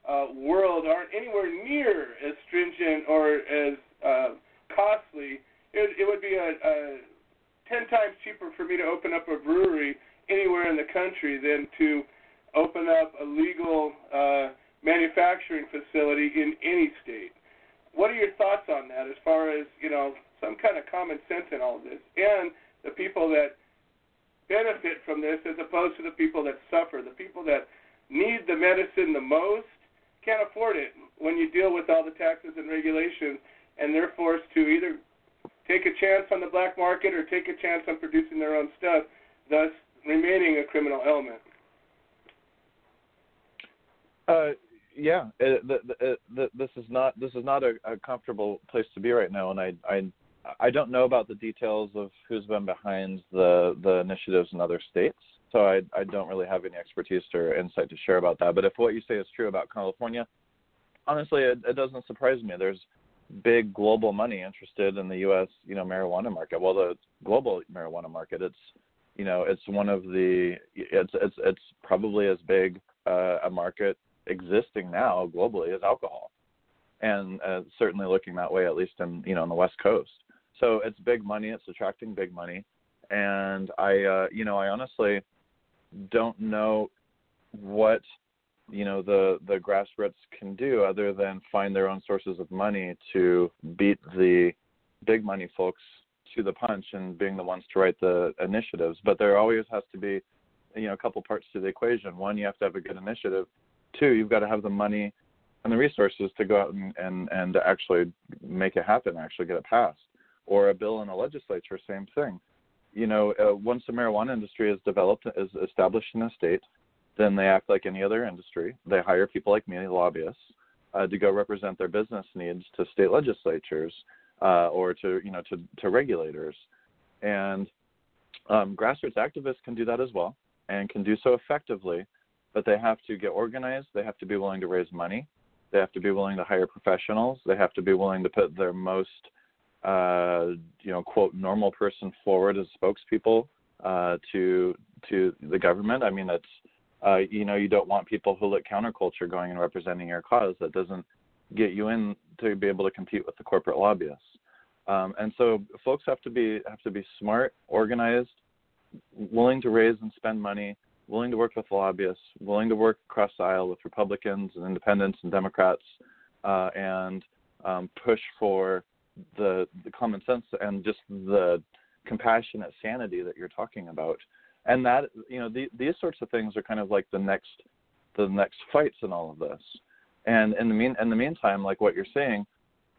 uh, world aren't anywhere near as stringent or as uh, costly. It, it would be a, a ten times cheaper for me to open up a brewery anywhere in the country than to open up a legal uh, manufacturing facility in any state. What are your thoughts on that as far as, you know, some kind of common sense in all of this and the people that benefit from this as opposed to the people that suffer, the people that need the medicine the most can't afford it when you deal with all the taxes and regulations and they're forced to either take a chance on the black market or take a chance on producing their own stuff, thus remaining a criminal element. Uh, yeah, it, the, the, the, this is not this is not a, a comfortable place to be right now, and I I I don't know about the details of who's been behind the the initiatives in other states, so I I don't really have any expertise or insight to share about that. But if what you say is true about California, honestly, it, it doesn't surprise me. There's big global money interested in the U.S. you know marijuana market. Well, the global marijuana market, it's you know it's one of the it's it's it's probably as big uh, a market existing now globally as alcohol, and uh, certainly looking that way at least in you know on the West Coast. So it's big money. It's attracting big money, and I uh, you know I honestly don't know what you know the the grassroots can do other than find their own sources of money to beat the big money folks to the punch and being the ones to write the initiatives. But there always has to be, you know, a couple parts to the equation. One, you have to have a good initiative. Two, you've got to have the money and the resources to go out and and, and actually make it happen, actually get it passed. Or a bill in a legislature, same thing. You know, uh, once the marijuana industry is developed, is established in a state, then they act like any other industry. They hire people like me, lobbyists, uh, to go represent their business needs to state legislatures uh, or to you know to, to regulators. And um, grassroots activists can do that as well and can do so effectively, but they have to get organized. They have to be willing to raise money. They have to be willing to hire professionals. They have to be willing to put their most uh, you know quote normal person forward as spokespeople uh, to to the government. I mean, it's uh, you know you don't want people who look counterculture going and representing your cause. That doesn't get you in to be able to compete with the corporate lobbyists. Um, and so folks have to be have to be smart, organized, willing to raise and spend money, willing to work with lobbyists, willing to work across the aisle with Republicans and Independents and Democrats, uh, and um, push for the the common sense and just the compassionate sanity that you're talking about. And that you know the, these sorts of things are kind of like the next the next fights in all of this. And in the mean in the meantime, like what you're saying,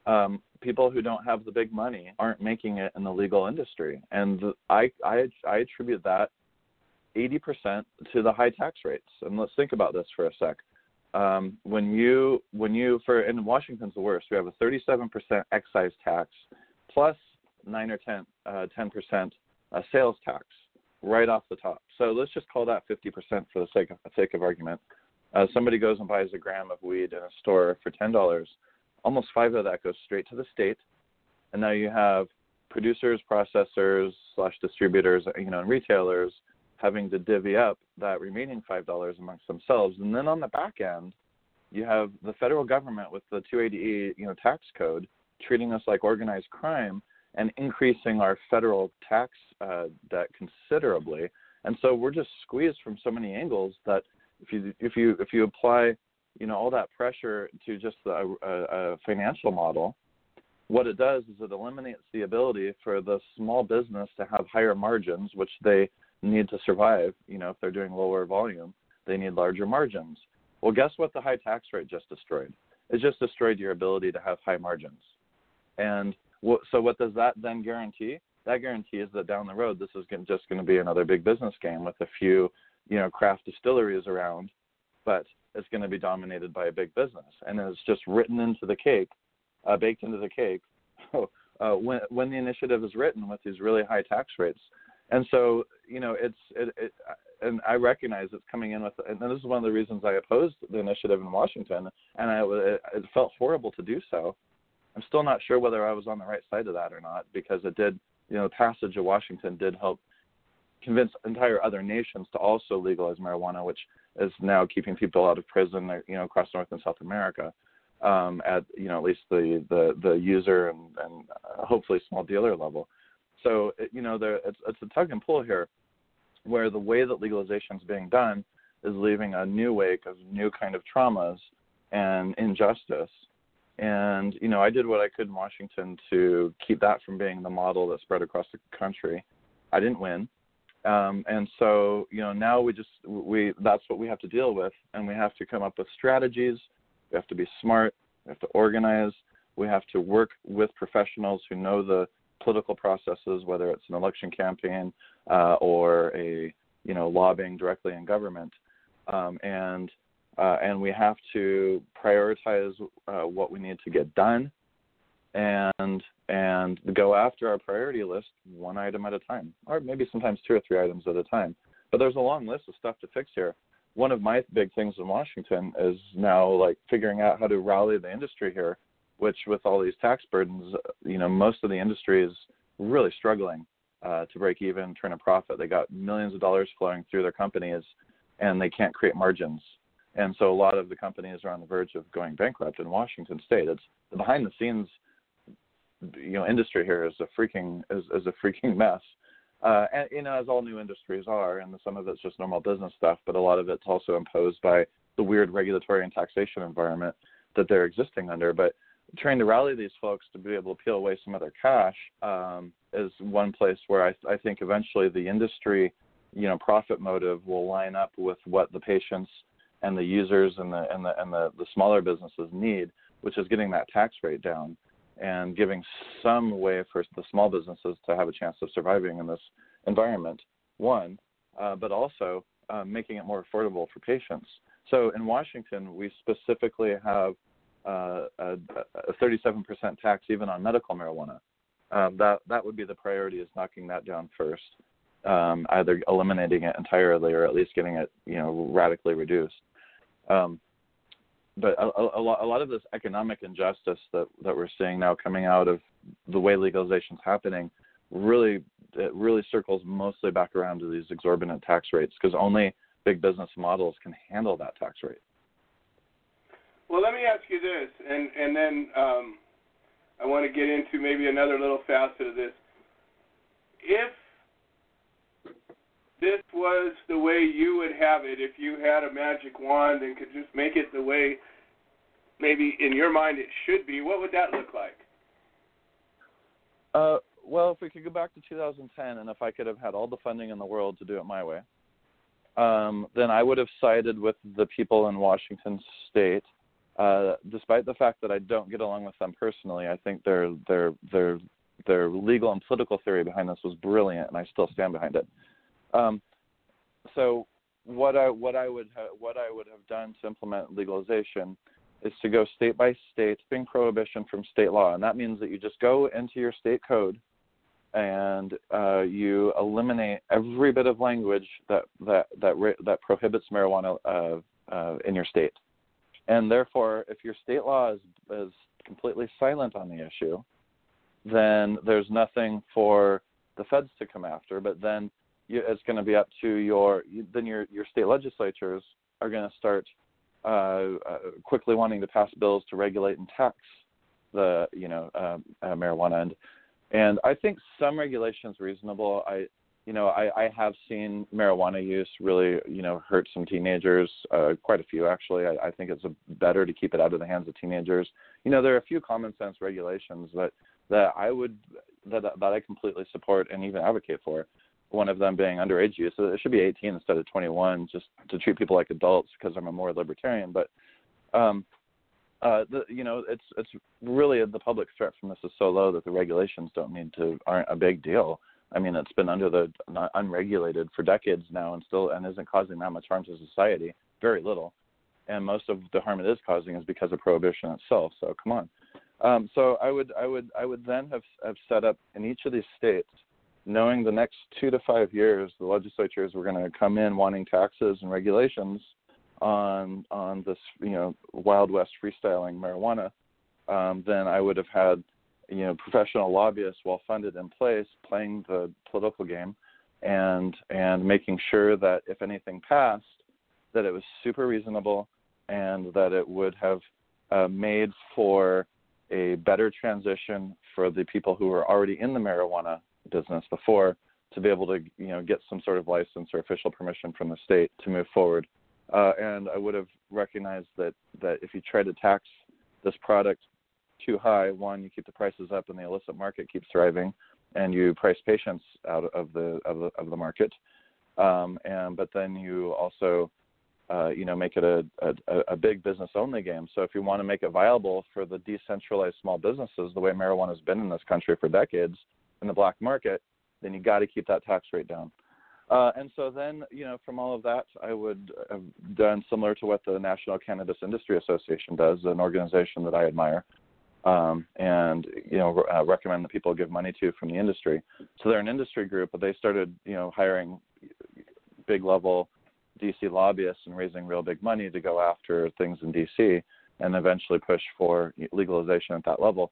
um, people who don't have the big money aren't making it in the legal industry, and I I I attribute that 80% to the high tax rates. And let's think about this for a sec. Um, when you when you for in Washington's the worst. We have a 37% excise tax plus nine or 10 uh, 10% uh, sales tax right off the top. So let's just call that 50% for the sake of sake of argument. Uh, somebody goes and buys a gram of weed in a store for ten dollars. Almost five of that goes straight to the state, and now you have producers, processors, slash distributors, you know, and retailers having to divvy up that remaining five dollars amongst themselves. And then on the back end, you have the federal government with the 280E, you know, tax code treating us like organized crime and increasing our federal tax uh, debt considerably. And so we're just squeezed from so many angles that if you if you if you apply you know all that pressure to just a, a, a financial model, what it does is it eliminates the ability for the small business to have higher margins, which they need to survive. You know, if they're doing lower volume, they need larger margins. Well, guess what? The high tax rate just destroyed. It just destroyed your ability to have high margins. And so, what does that then guarantee? That guarantees that down the road, this is just going to be another big business game with a few you know craft distilleries around, but it's going to be dominated by a big business, and it's just written into the cake, uh, baked into the cake. uh, when when the initiative is written with these really high tax rates, and so you know it's it, it and I recognize it's coming in with, and this is one of the reasons I opposed the initiative in Washington, and I it felt horrible to do so. I'm still not sure whether I was on the right side of that or not because it did, you know, the passage of Washington did help convince entire other nations to also legalize marijuana, which is now keeping people out of prison, you know, across North and South America, um, at you know at least the the the user and and uh, hopefully small dealer level. So you know there it's it's a tug and pull here, where the way that legalization is being done is leaving a new wake of new kind of traumas and injustice. And you know I did what I could in Washington to keep that from being the model that spread across the country. I didn't win um, and so, you know, now we just we that's what we have to deal with, and we have to come up with strategies. We have to be smart. We have to organize. We have to work with professionals who know the political processes, whether it's an election campaign uh, or a you know lobbying directly in government, um, and uh, and we have to prioritize uh, what we need to get done and and go after our priority list one item at a time, or maybe sometimes two or three items at a time. But there's a long list of stuff to fix here. One of my big things in Washington is now like figuring out how to rally the industry here, which with all these tax burdens, you know, most of the industry is really struggling uh, to break even, turn a profit. They got millions of dollars flowing through their companies, and they can't create margins. And so a lot of the companies are on the verge of going bankrupt in Washington State. It's the behind the scenes you know industry here is a freaking is, is a freaking mess. Uh, and you know, as all new industries are, and some of it's just normal business stuff, but a lot of it's also imposed by the weird regulatory and taxation environment that they're existing under. But trying to rally these folks to be able to peel away some of their cash um, is one place where I, I think eventually the industry, you know, profit motive will line up with what the patients and the users and the and the and the, the smaller businesses need, which is getting that tax rate down and giving some way for the small businesses to have a chance of surviving in this environment. One, uh, but also uh, making it more affordable for patients. So in Washington, we specifically have uh, a, a 37% tax even on medical marijuana. Um, that that would be the priority is knocking that down first, um, either eliminating it entirely or at least getting it you know radically reduced. Um, but a, a, lot, a lot of this economic injustice that that we're seeing now coming out of the way legalization is happening really it really circles mostly back around to these exorbitant tax rates because only big business models can handle that tax rate. Well, let me ask you this, and and then um, I want to get into maybe another little facet of this. If this was the way you would have it, if you had a magic wand and could just make it the way maybe in your mind it should be, what would that look like? Uh, well, if we could go back to 2010, and if I could have had all the funding in the world to do it my way, um, then I would have sided with the people in Washington State uh, despite the fact that I don't get along with them personally, I think their their their their legal and political theory behind this was brilliant, and I still stand behind it. Um, so what I what I would ha- what I would have done to implement legalization is to go state by state, being prohibition from state law, and that means that you just go into your state code and uh, you eliminate every bit of language that that that that prohibits marijuana uh, uh, in your state. And therefore, if your state law is, is completely silent on the issue, then there's nothing for the feds to come after. But then it's going to be up to your then your your state legislatures are going to start uh, uh, quickly wanting to pass bills to regulate and tax the you know uh, uh, marijuana and and I think some regulations reasonable. I you know, I, I have seen marijuana use really, you know, hurt some teenagers, uh, quite a few actually. I, I think it's a, better to keep it out of the hands of teenagers. You know, there are a few common sense regulations that that I would that that I completely support and even advocate for. One of them being underage use. So it should be 18 instead of 21, just to treat people like adults because I'm a more libertarian. But um, uh, the, you know, it's it's really the public threat from this is so low that the regulations don't need to aren't a big deal. I mean, it's been under the unregulated for decades now, and still and isn't causing that much harm to society. Very little, and most of the harm it is causing is because of prohibition itself. So come on. Um, so I would I would I would then have have set up in each of these states, knowing the next two to five years the legislatures were going to come in wanting taxes and regulations on on this you know wild west freestyling marijuana. Um, then I would have had you know professional lobbyists well funded in place playing the political game and and making sure that if anything passed that it was super reasonable and that it would have uh, made for a better transition for the people who were already in the marijuana business before to be able to you know get some sort of license or official permission from the state to move forward uh, and I would have recognized that that if you try to tax this product too high, one, you keep the prices up and the illicit market keeps thriving, and you price patients out of the of the, of the market. Um, and but then you also uh, you know make it a, a, a big business only game. So if you want to make it viable for the decentralized small businesses, the way marijuana has been in this country for decades in the black market, then you got to keep that tax rate down. Uh, and so then, you know, from all of that, I would have done similar to what the National Cannabis Industry Association does, an organization that I admire, um, and you know uh, recommend that people give money to from the industry. So they're an industry group, but they started you know hiring big level DC lobbyists and raising real big money to go after things in DC and eventually push for legalization at that level.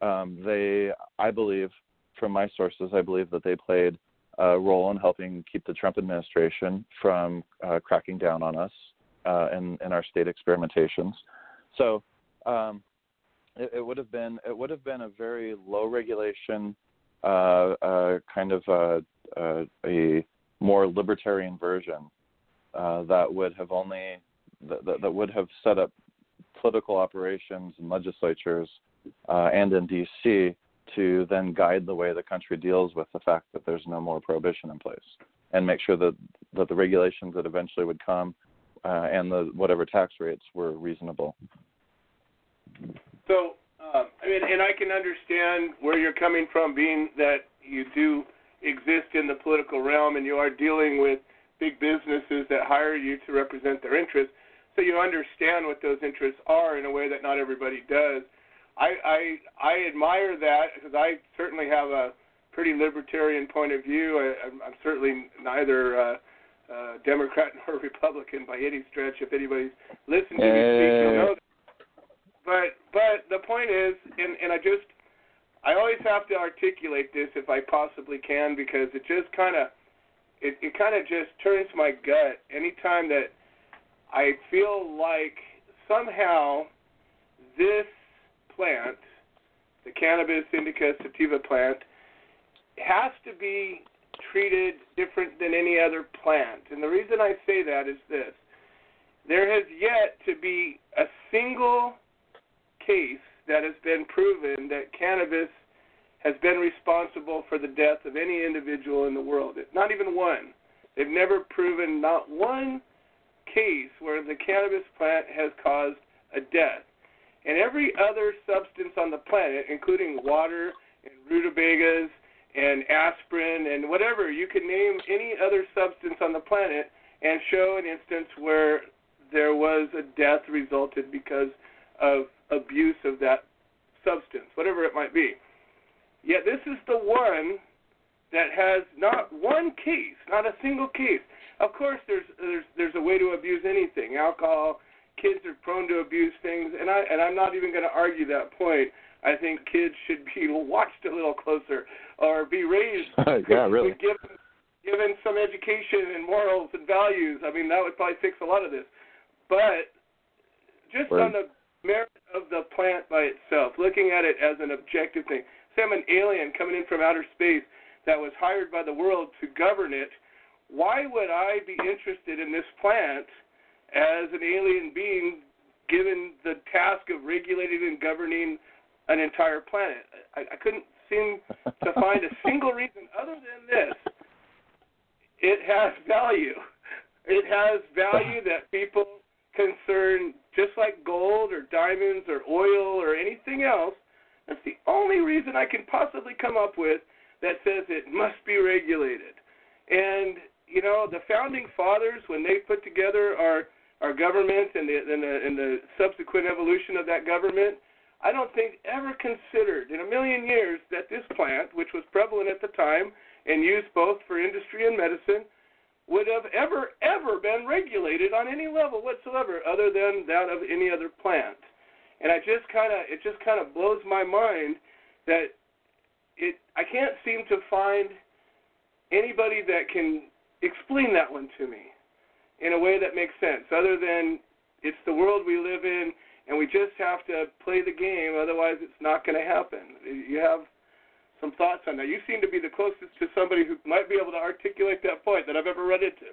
Um, they, I believe, from my sources, I believe that they played a role in helping keep the Trump administration from uh, cracking down on us uh, in, our state experimentations. So um, it, it, would have been it would have been a very low regulation uh, uh, kind of uh, uh, a more libertarian version that would have only that, that would have set up political operations and legislatures and in D.C. to then guide the way the country deals with the fact that there's no more prohibition in place, and make sure that that the regulations that eventually would come uh, and the whatever tax rates were reasonable. So, um, I mean, and I can understand where you're coming from, being that you do exist in the political realm and you are dealing with big businesses that hire you to represent their interests. So you understand what those interests are in a way that not everybody does. I I, I admire that because I certainly have a pretty libertarian point of view. I, I'm, I'm certainly neither uh, uh, Democrat nor Republican by any stretch. If anybody's listened to me speak, you'll know that. But but the point is, and and I just I always have to articulate this if I possibly can because it just kind of it it kind of just turns my gut anytime that I feel like somehow this plant, the cannabis indica sativa plant, has to be treated different than any other plant. And the reason I say that is this there has yet to be a single case that has been proven that cannabis has been responsible for the death of any individual in the world. Not even one. They've never proven not one case where the cannabis plant has caused a death. And every other substance on the planet, including water and rutabagas and aspirin and whatever, you can name any other substance on the planet and show an instance where there was a death resulted because of abuse of that substance, whatever it might be. Yet this is the one that has not one case, not a single case. Of course, there's there's there's a way to abuse anything. Alcohol, kids are prone to abuse things, and I and I'm not even going to argue that point. I think kids should be watched a little closer or be raised. yeah, really. Given given some education and morals and values. I mean, that would probably fix a lot of this. But just Right. on the merit of the plant by itself, looking at it as an objective thing. Say I'm an alien coming in from outer space that was hired by the world to govern it. Why would I be interested in this plant as an alien being given the task of regulating and governing an entire planet? I, I couldn't seem to find a single reason other than this. It has value. It has value that people concern just like gold or diamonds or oil or anything else. That's the only reason I can possibly come up with that says it must be regulated. And you know, the founding fathers, when they put together our our government and the and the, and the subsequent evolution of that government, I don't think ever considered in a million years that this plant, which was prevalent at the time and used both for industry and medicine, would have ever ever been regulated on any level whatsoever, other than that of any other plant. And I just kind of it just kind of blows my mind that it I can't seem to find anybody that can explain that one to me in a way that makes sense other than it's the world we live in and we just have to play the game otherwise it's not going to happen you have some thoughts on that you seem to be the closest to somebody who might be able to articulate that point that i've ever run into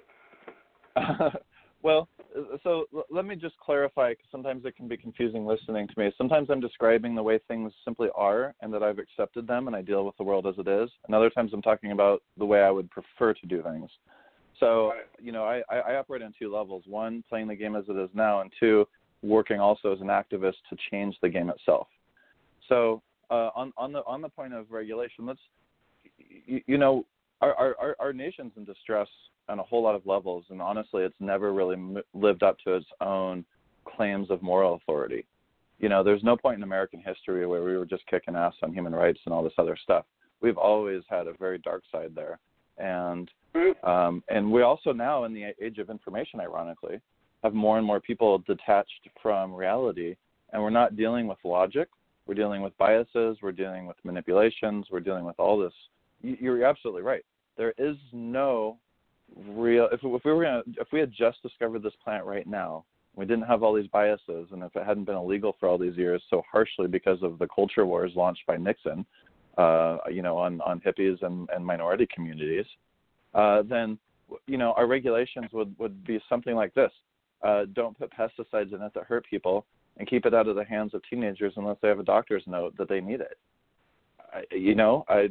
well, uh, so l- let me just clarify because sometimes it can be confusing listening to me. Sometimes I'm describing the way things simply are and that I've accepted them and I deal with the world as it is. And other times I'm talking about the way I would prefer to do things. So, Right. you know, I, I I operate on two levels. One, playing the game as it is now, and two, working also as an activist to change the game itself. So, uh, on on the on the point of regulation, let's you, you know our, our our nation's in distress on a whole lot of levels, and honestly, it's never really lived up to its own claims of moral authority. You know, there's no point in American history where we were just kicking ass on human rights and all this other stuff. We've always had a very dark side there, and um, and we also now, in the age of information, ironically, have more and more people detached from reality, and we're not dealing with logic. We're dealing with biases. We're dealing with manipulations. We're dealing with all this. You- You're absolutely right. There is no real. If, if we were gonna, if we had just discovered this plant right now, we didn't have all these biases, and if it hadn't been illegal for all these years so harshly because of the culture wars launched by Nixon, uh, you know, on on hippies and, and minority communities, uh, then you know our regulations would would be something like this: uh, don't put pesticides in it that hurt people, and keep it out of the hands of teenagers unless they have a doctor's note that they need it. I, you know, I,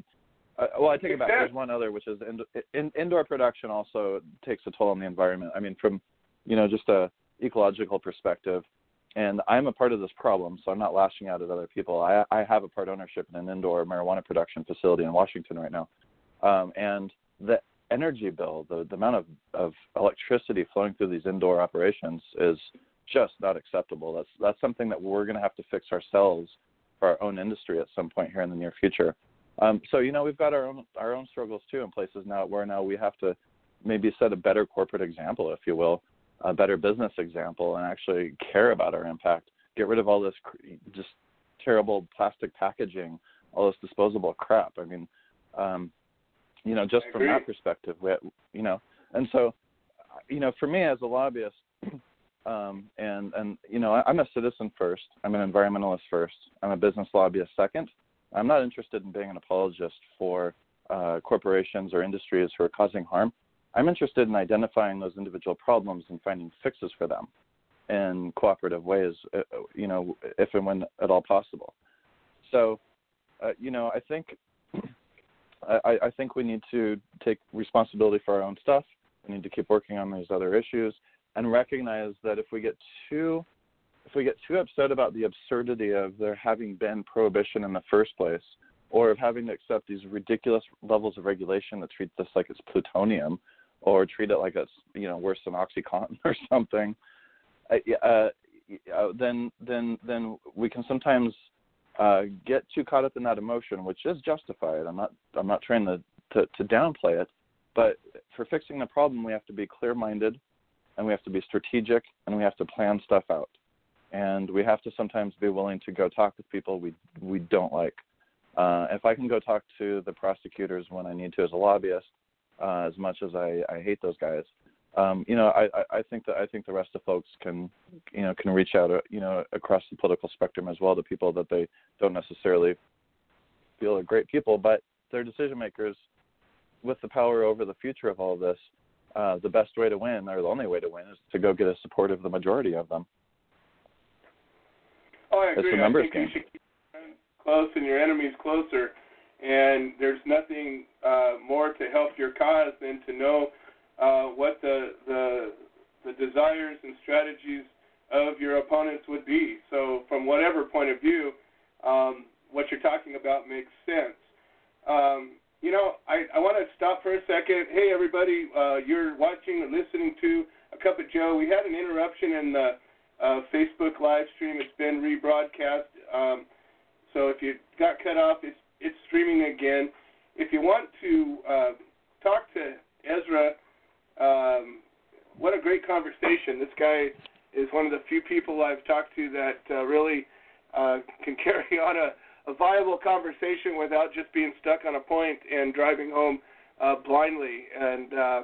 I well, I take it back. There's one other, which is in, in, indoor production also takes a toll on the environment. I mean, from you know just a ecological perspective, and I'm a part of this problem, so I'm not lashing out at other people. I, I have a part ownership in an indoor marijuana production facility in Washington right now, um, and the energy bill, the, the amount of, of electricity flowing through these indoor operations is just not acceptable. That's that's something that we're going to have to fix ourselves for our own industry at some point here in the near future. Um, so you know we've got our own our own struggles too in places now where now we have to maybe set a better corporate example, if you will, a better business example, and actually care about our impact. Get rid of all this just terrible plastic packaging, all this disposable crap. I mean, um, you know, just from that perspective, we, you know, and so, you know, for me as a lobbyist, um, and and you know, I'm a citizen first. I'm an environmentalist first. I'm a business lobbyist second. I'm not interested in being an apologist for uh, corporations or industries who are causing harm. I'm interested in identifying those individual problems and finding fixes for them in cooperative ways, uh, you know, if and when at all possible. So, uh, you know, I think I, I think we need to take responsibility for our own stuff. We need to keep working on these other issues and recognize that if we get too if we get too upset about the absurdity of there having been prohibition in the first place, or of having to accept these ridiculous levels of regulation that treat this like it's plutonium, or treat it like it's you know worse than OxyContin or something, uh, uh, then then then we can sometimes uh, get too caught up in that emotion, which is justified. I'm not I'm not trying to, to, to downplay it, but for fixing the problem, we have to be clear-minded, and we have to be strategic, and we have to plan stuff out, and we have to sometimes be willing to go talk with people we we don't like. Uh, if I can go talk to the prosecutors when I need to as a lobbyist, uh, as much as I, I hate those guys, um, you know, I, I think that I think the rest of folks can, you know, can reach out, uh, you know, across the political spectrum as well to people that they don't necessarily feel are great people, but they're decision makers with the power over the future of all of this. Uh, the best way to win, or the only way to win, is to go get a support of the majority of them. Oh, I agree. It's a numbers game. you should keep close and your enemies closer. And there's nothing uh, more to help your cause than to know uh, what the, the the desires and strategies of your opponents would be. So, from whatever point of view, um, what you're talking about makes sense. Um, you know, I, I want to stop for a second. Hey, everybody, uh, you're watching or listening to A Cup of Joe. We had an interruption in the uh, Facebook live stream. It's been rebroadcast. Um, so if you got cut off, it's it's streaming again. If you want to uh, talk to Ezra um, what a great conversation. This guy is one of the few people I've talked to that uh, really uh, can carry on a, a viable conversation without just being stuck on a point and driving home uh, blindly. And uh,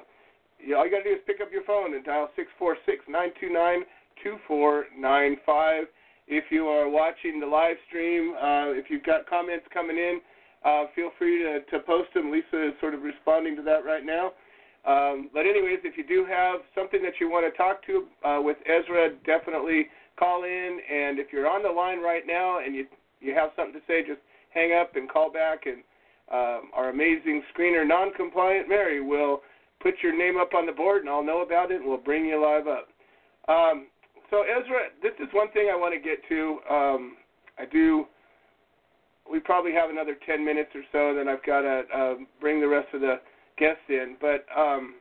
you know, all you got to do is pick up your phone and dial six four six nine two nine two four nine five. If you are watching the live stream, uh, if you've got comments coming in, uh, feel free to, to post them. Lisa is sort of responding to that right now. Um, but anyways, if you do have something that you want to talk to uh, with Ezra, definitely call in. And if you're on the line right now and you you have something to say, just hang up and call back. And um, our amazing screener, non-compliant Mary, will put your name up on the board, and I'll know about it, and we'll bring you live up. Um, so Ezra, this is one thing I want to get to. Um, I do. We probably have another 10 minutes or so, then I've got to uh, bring the rest of the guests in, but um,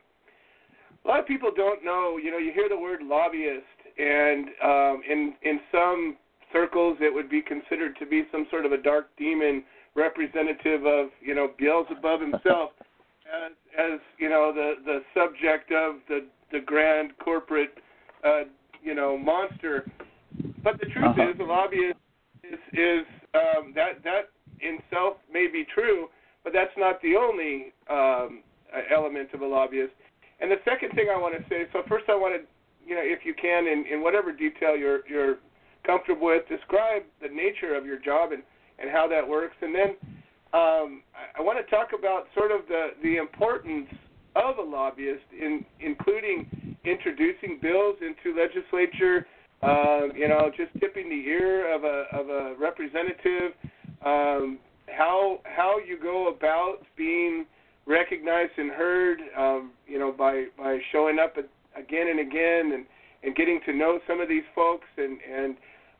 a lot of people don't know. You know, you hear the word lobbyist, and um, in in some circles, it would be considered to be some sort of a dark demon representative of you know Beelzebub himself, as as you know the the subject of the the grand corporate uh, you know monster. But the truth Uh-huh. is, a lobbyist is is um, that that in self may be true, but that's not the only um, element of a lobbyist. And the second thing I want to say, so first I want to, you know, if you can, in, in whatever detail you're you're comfortable with, describe the nature of your job and and how that works, and then um, I, I want to talk about sort of the the importance of a lobbyist in including introducing bills into legislature, um, you know, just tipping the ear of a of a representative, um, how how you go about being recognized and heard, um, you know, by by showing up again and again and and getting to know some of these folks and and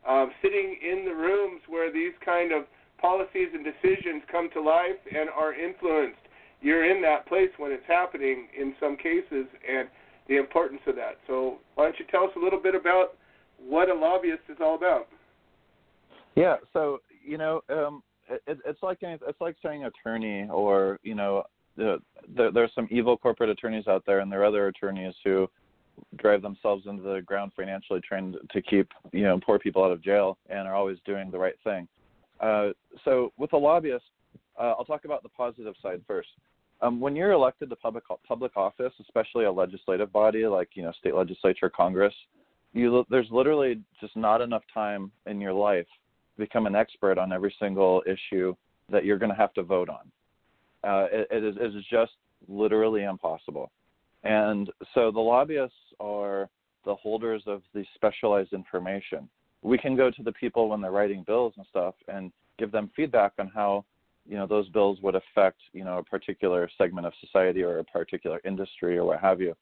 um, sitting in the rooms where these kind of policies and decisions come to life and are influenced. You're in that place when it's happening in some cases, and the importance of that. So, why don't you tell us a little bit about what a lobbyist is all about? Yeah. So, you know, um, it, it's like it's like saying attorney, or you know, the, the, there are some evil corporate attorneys out there, and there are other attorneys who drive themselves into the ground financially, trying to keep you know poor people out of jail, and are always doing the right thing. Uh, so with a lobbyist, uh, I'll talk about the positive side first. Um, when you're elected to public public office, especially a legislative body like you know state legislature, Congress, you there's literally just not enough time in your life to become an expert on every single issue that you're going to have to vote on. Uh, it, it, is, just literally impossible. And so the lobbyists are the holders of the specialized information. We can go to the people when they're writing bills and stuff and give them feedback on how you know those bills would affect you know a particular segment of society or a particular industry or what have you.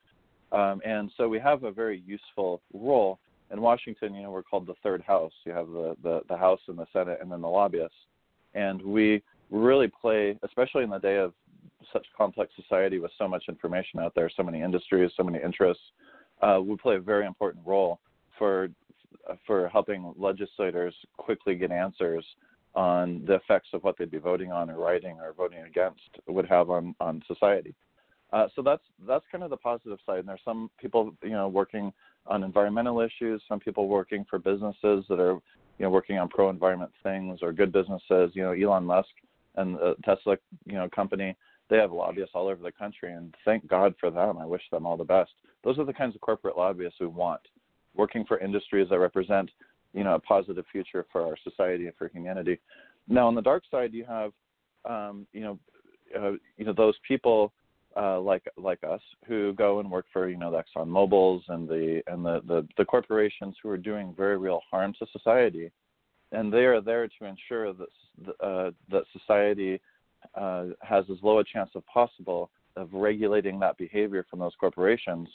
Um, and so we have a very useful role in Washington. You know we're called the third house. You have the the, the House and the Senate and then the lobbyists, and we really play, especially in the day of such complex society with so much information out there, so many industries, so many interests, uh, play a very important role for for helping legislators quickly get answers on the effects of what they'd be voting on or writing or voting against would have on on society. Uh, so that's that's kind of the positive side. And there's some people you know working on environmental issues, some people working for businesses that are you know working on pro environment things or good businesses. You know Elon Musk and the Tesla you know company they have lobbyists all over the country, and thank God for them. I wish them all the best. Those are the kinds of corporate lobbyists we want, working for industries that represent, you know, a positive future for our society and for humanity. Now, on the dark side, you have, um, you know, uh, you know, those people uh, like like us who go and work for, you know, the Exxon Mobil's and the and the, the the corporations who are doing very real harm to society, and they are there to ensure that uh, that society uh, has as low a chance as possible of regulating that behavior from those corporations,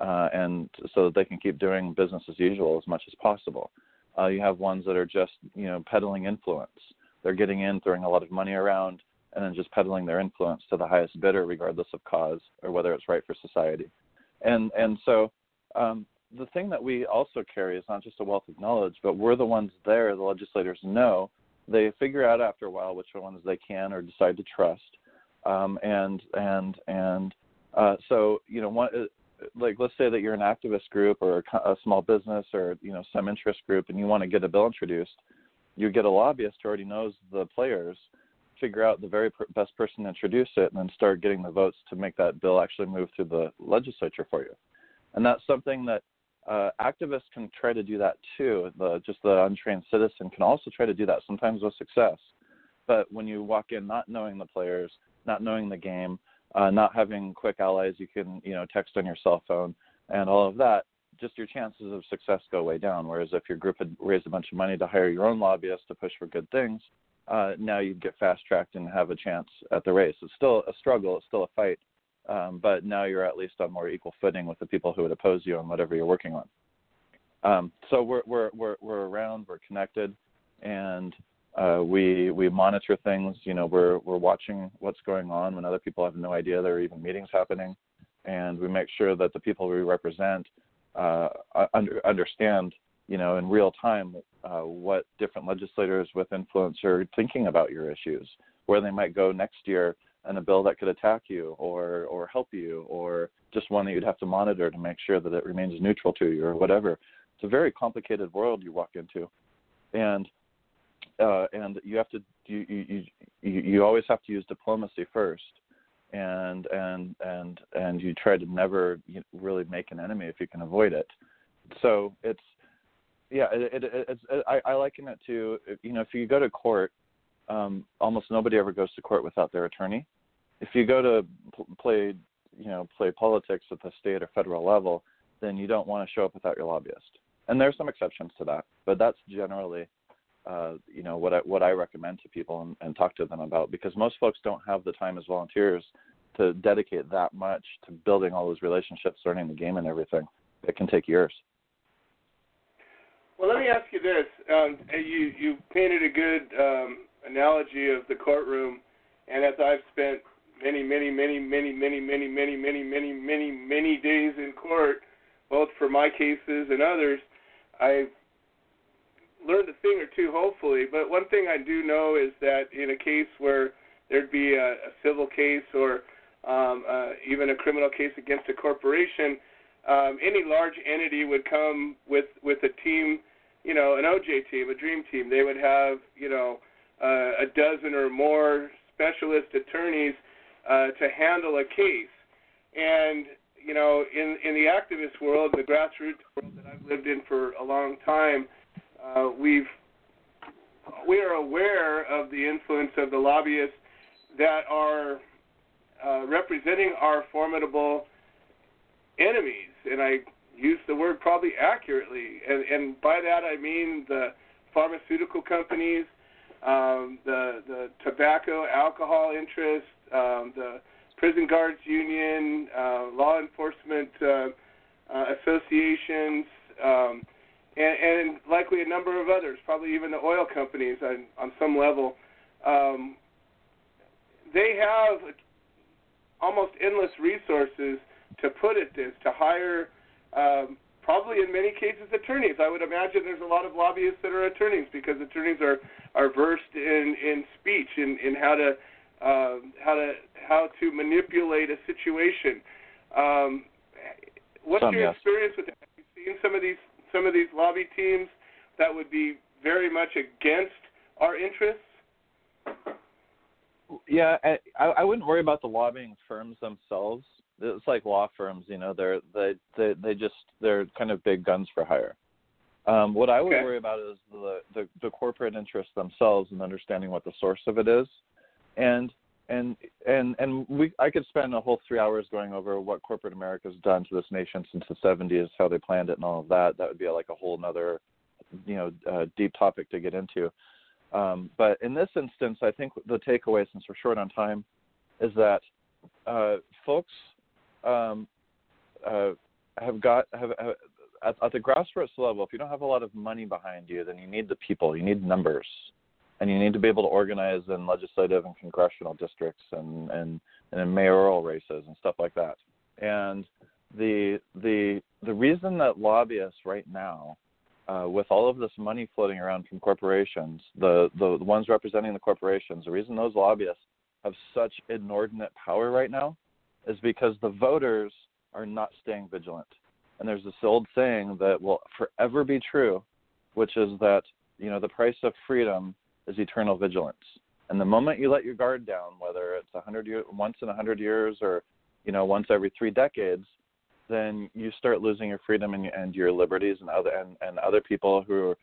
uh, and so that they can keep doing business as usual as much as possible. Uh, you have ones that are just you know peddling influence. They're getting in, throwing a lot of money around, and then just peddling their influence to the highest bidder, regardless of cause or whether it's right for society. And and so um, the thing that we also carry is not just a wealth of knowledge, but we're the ones there. The legislators know they figure out after a while which ones they can or decide to trust. Um, and and and uh, so you know, one, uh, like let's say that you're an activist group or a, a small business or you know some interest group, and you want to get a bill introduced. You get a lobbyist who already knows the players, figure out the very best person to introduce it, and then start getting the votes to make that bill actually move through the legislature for you. And that's something that uh, activists can try to do that too. The, just the untrained citizen can also try to do that, sometimes with success. But when you walk in not knowing the players, not knowing the game, uh, not having quick allies you can you know text on your cell phone, and all of that, just your chances of success go way down. Whereas if your group had raised a bunch of money to hire your own lobbyist to push for good things, uh, now you'd get fast tracked and have a chance at the race. It's still a struggle. It's still a fight um, but now you're at least on more equal footing with the people who would oppose you on whatever you're working on. Um, so we're we're we're we're around, we're connected, and uh, we we monitor things. You know, we're we're watching what's going on when other people have no idea there are even meetings happening, and we make sure that the people we represent uh, under, understand, you know, in real time uh, what different legislators with influence are thinking about your issues, where they might go next year and a bill that could attack you or or help you or just one that you'd have to monitor to make sure that it remains neutral to you or whatever. It's a very complicated world you walk into, and uh, and you have to you, you you you always have to use diplomacy first, and and and and you try to never really make an enemy if you can avoid it. So it's yeah, it, it, it's it, I, I liken it to you know if you go to court um, almost nobody ever goes to court without their attorney. If you go to play, you know, play politics at the state or federal level, then you don't want to show up without your lobbyist. and there are some exceptions to that, but that's generally uh, you know what I what I recommend to people and, and talk to them about because most folks don't have the time as volunteers to dedicate that much to building all those relationships, learning the game, and everything. It can take years. Well, let me ask you this: um, you you painted a good um, analogy of the courtroom, and as I've spent many, many, many, many, many, many, many, many, many, many, many days in court, both for my cases and others, I've learned a thing or two, hopefully. But one thing I do know is that in a case where there'd be a, a civil case or um, uh, even a criminal case against a corporation, um, any large entity would come with with a team, you know, an OJ team, a dream team. They would have, you know, uh, a dozen or more specialist attorneys uh, to handle a case. And you know, in in the activist world, the grassroots world that I've lived in for a long time, uh, we've we are aware of the influence of the lobbyists that are uh, representing our formidable enemies, and I use the word probably accurately, and, and by that I mean the pharmaceutical companies, um, the the tobacco, alcohol interests, um, the prison guards union, uh, law enforcement uh, uh, associations. Um, and, and likely a number of others, probably even the oil companies on, on some level. Um, they have almost endless resources to put at this, to hire um, probably in many cases attorneys. I would imagine there's a lot of lobbyists that are attorneys because attorneys are, are versed in, in speech, in, in how to uh, how to how to manipulate a situation. Um, what's some, your yes. experience with that? Have you seen some of these some of these lobby teams that would be very much against our interests? Yeah, I, I wouldn't worry about the lobbying firms themselves. It's like law firms, you know, they're they they they just they're kind of big guns for hire. Um, what I would Okay. worry about is the, the the corporate interests themselves and understanding what the source of it is, and and and and we I could spend a whole three hours going over what corporate America's done to this nation since the 70s, how they planned it, and all of that. That would be like a whole another, you know, uh, deep topic to get into. Um, but in this instance, I think the takeaway, since we're short on time, is that uh, folks um, uh, have got have, have at, at the grassroots level. If you don't have a lot of money behind you, then you need the people. You need numbers, and you need to be able to organize in legislative and congressional districts and and, and in mayoral races and stuff like that. And the the the reason that lobbyists right now uh, with all of this money floating around from corporations, the, the the ones representing the corporations, the reason those lobbyists have such inordinate power right now is because the voters are not staying vigilant. And there's this old saying that will forever be true, which is that you know the price of freedom is eternal vigilance. And the moment you let your guard down, whether it's a hundred year, once in a hundred years, or you know once every three decades, then you start losing your freedom and, and your liberties, and other and, and other people who are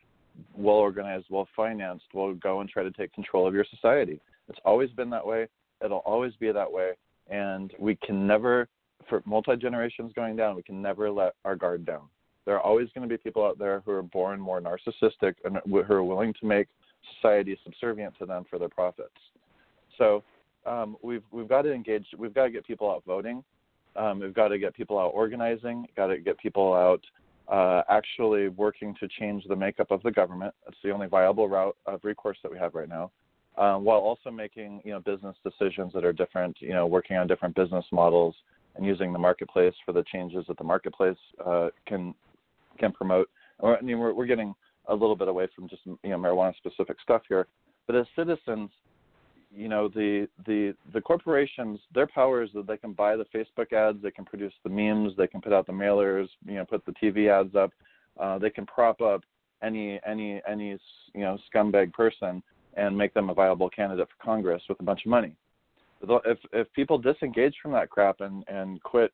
well organized, well financed, will go and try to take control of your society. It's always been that way. It'll always be that way, and we can never, for multi generations going down, we can never let our guard down. There are always going to be people out there who are born more narcissistic and who are willing to make society subservient to them for their profits. So um, we've we've got to engage. We've got to get people out voting. Um, we've got to get people out organizing. Got to get people out uh, actually working to change the makeup of the government. That's the only viable route of recourse that we have right now. Um, while also making you know business decisions that are different. You know, working on different business models and using the marketplace for the changes that the marketplace uh, can can promote. I mean, we're, we're getting a little bit away from just you know marijuana specific stuff here, but as citizens, you know the the the corporations their power is that they can buy the Facebook ads, they can produce the memes, they can put out the mailers, you know, put the TV ads up, uh, they can prop up any any any you know scumbag person and make them a viable candidate for Congress with a bunch of money. If if people disengage from that crap and and quit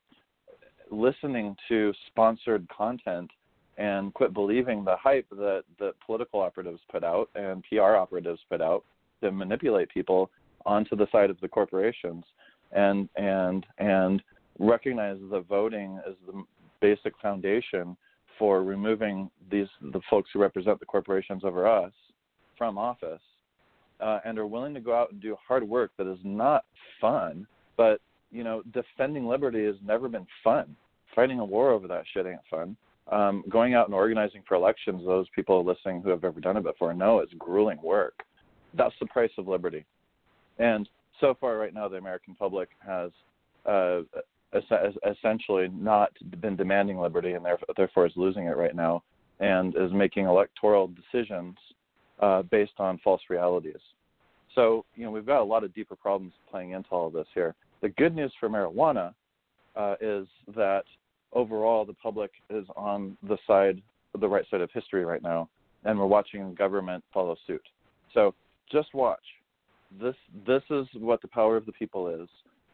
listening to sponsored content and quit believing the hype that that political operatives put out and PR operatives put out to manipulate people onto the side of the corporations and and and recognize that voting is the basic foundation for removing these the folks who represent the corporations over us from office uh, and are willing to go out and do hard work that is not fun, but you know, defending liberty has never been fun. Fighting a war over that shit ain't fun. Um, going out and organizing for elections, those people listening who have ever done it before know it's grueling work. That's the price of liberty. And so far, right now, the American public has uh, essentially not been demanding liberty and therefore is losing it right now and is making electoral decisions uh, based on false realities. So, you know, we've got a lot of deeper problems playing into all of this here. The good news for marijuana uh, is that overall the public is on the side, the right side of history right now, and we're watching government follow suit. So just watch. This this is what the power of the people is.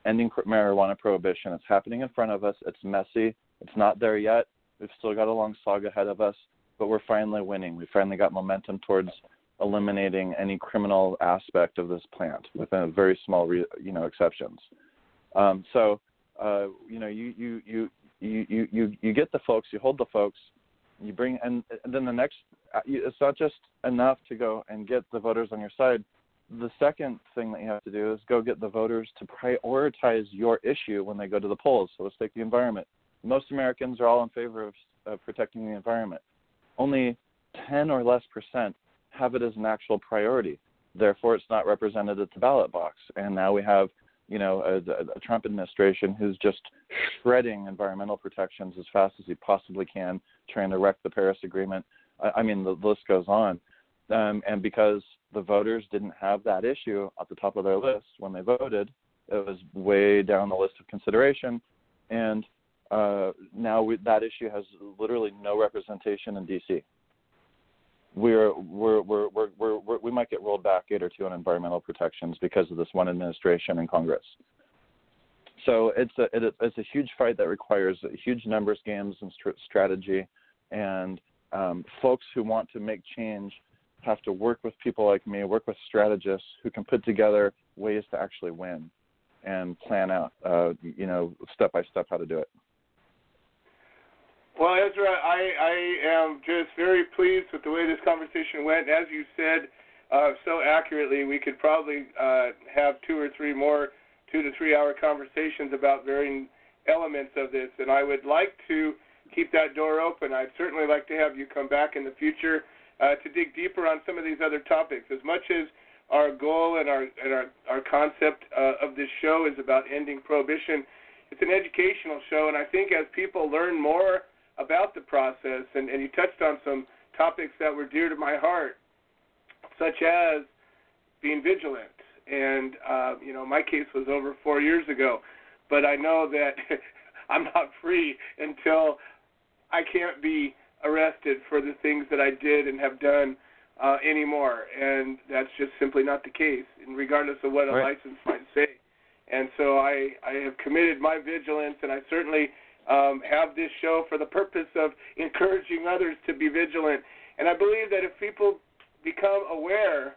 Ending marijuana prohibition. It's happening in front of us. It's messy. It's not there yet. We've still got a long saga ahead of us, but we're finally winning. We finally got momentum towards eliminating any criminal aspect of this plant, with a very small, re, you know, exceptions. Um, so, uh, you know, you, you you you you you get the folks, you hold the folks, you bring, and, and then the next, uh, it's not just enough to go and get the voters on your side. The second thing that you have to do is go get the voters to prioritize your issue when they go to the polls. So let's take the environment. Most Americans are all in favor of, of protecting the environment. Only 10 or less percent have it as an actual priority. Therefore, it's not represented at the ballot box. And now we have, you know, a, a Trump administration who's just shredding environmental protections as fast as he possibly can, trying to wreck the Paris Agreement. I, I mean, the list goes on. Um, and because the voters didn't have that issue at the top of their list when they voted, it was way down the list of consideration. And uh, now we, that issue has literally no representation in D.C we're, we're, we're, we're, we're, we're, we might get rolled back eight or two on environmental protections because of this one administration in Congress. So it's a, it, it's a huge fight that requires huge numbers games and st- strategy. And um, folks who want to make change have to work with people like me, work with strategists who can put together ways to actually win and plan out, uh, you know, step by step how to do it. Well, Ezra, I, I am just very pleased with the way this conversation went. As you said uh, so accurately, we could probably uh, have two or three more two to three hour conversations about varying elements of this, and I would like to keep that door open. I'd certainly like to have you come back in the future uh, to dig deeper on some of these other topics. As much as our goal and our and our, our concept uh, of this show is about ending prohibition, it's an educational show, and I think as people learn more about the process, and, and you touched on some topics that were dear to my heart, such as being vigilant. And uh, you know, my case was over four years ago, but I know that I'm not free until I can't be arrested for the things that I did and have done uh, anymore. And that's just simply not the case, and regardless of what a right. license might say. And so I, I have committed my vigilance, and I certainly um, have this show for the purpose of encouraging others to be vigilant. And I believe that if people become aware,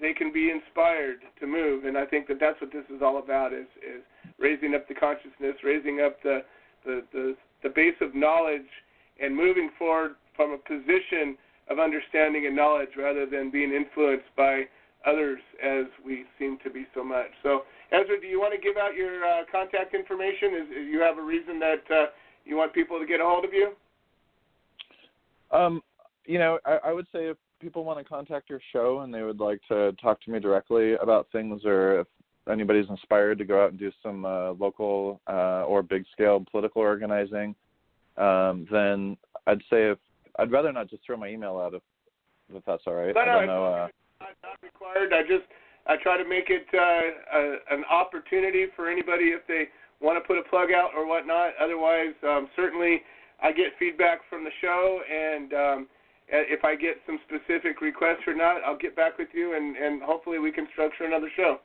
they can be inspired to move. And I think that that's what this is all about: is is raising up the consciousness, raising up the the the, the base of knowledge, and moving forward from a position of understanding and knowledge rather than being influenced by others as we seem to be so much. So Ezra, do you want to give out your uh, contact information? Is, is you have a reason that uh, you want people to get a hold of you? Um, you know, I, I would say if people want to contact your show and they would like to talk to me directly about things, or if anybody's inspired to go out and do some uh, local uh, or big scale political organizing, um, then I'd say if I'd rather not just throw my email out if if that's all right. No, no, I don't know. Uh, not required. I just I try to make it uh, a, an opportunity for anybody if they want to put a plug out or whatnot. Otherwise, um, certainly I get feedback from the show, and um, if I get some specific requests or not, I'll get back with you, and, and hopefully we can structure another show.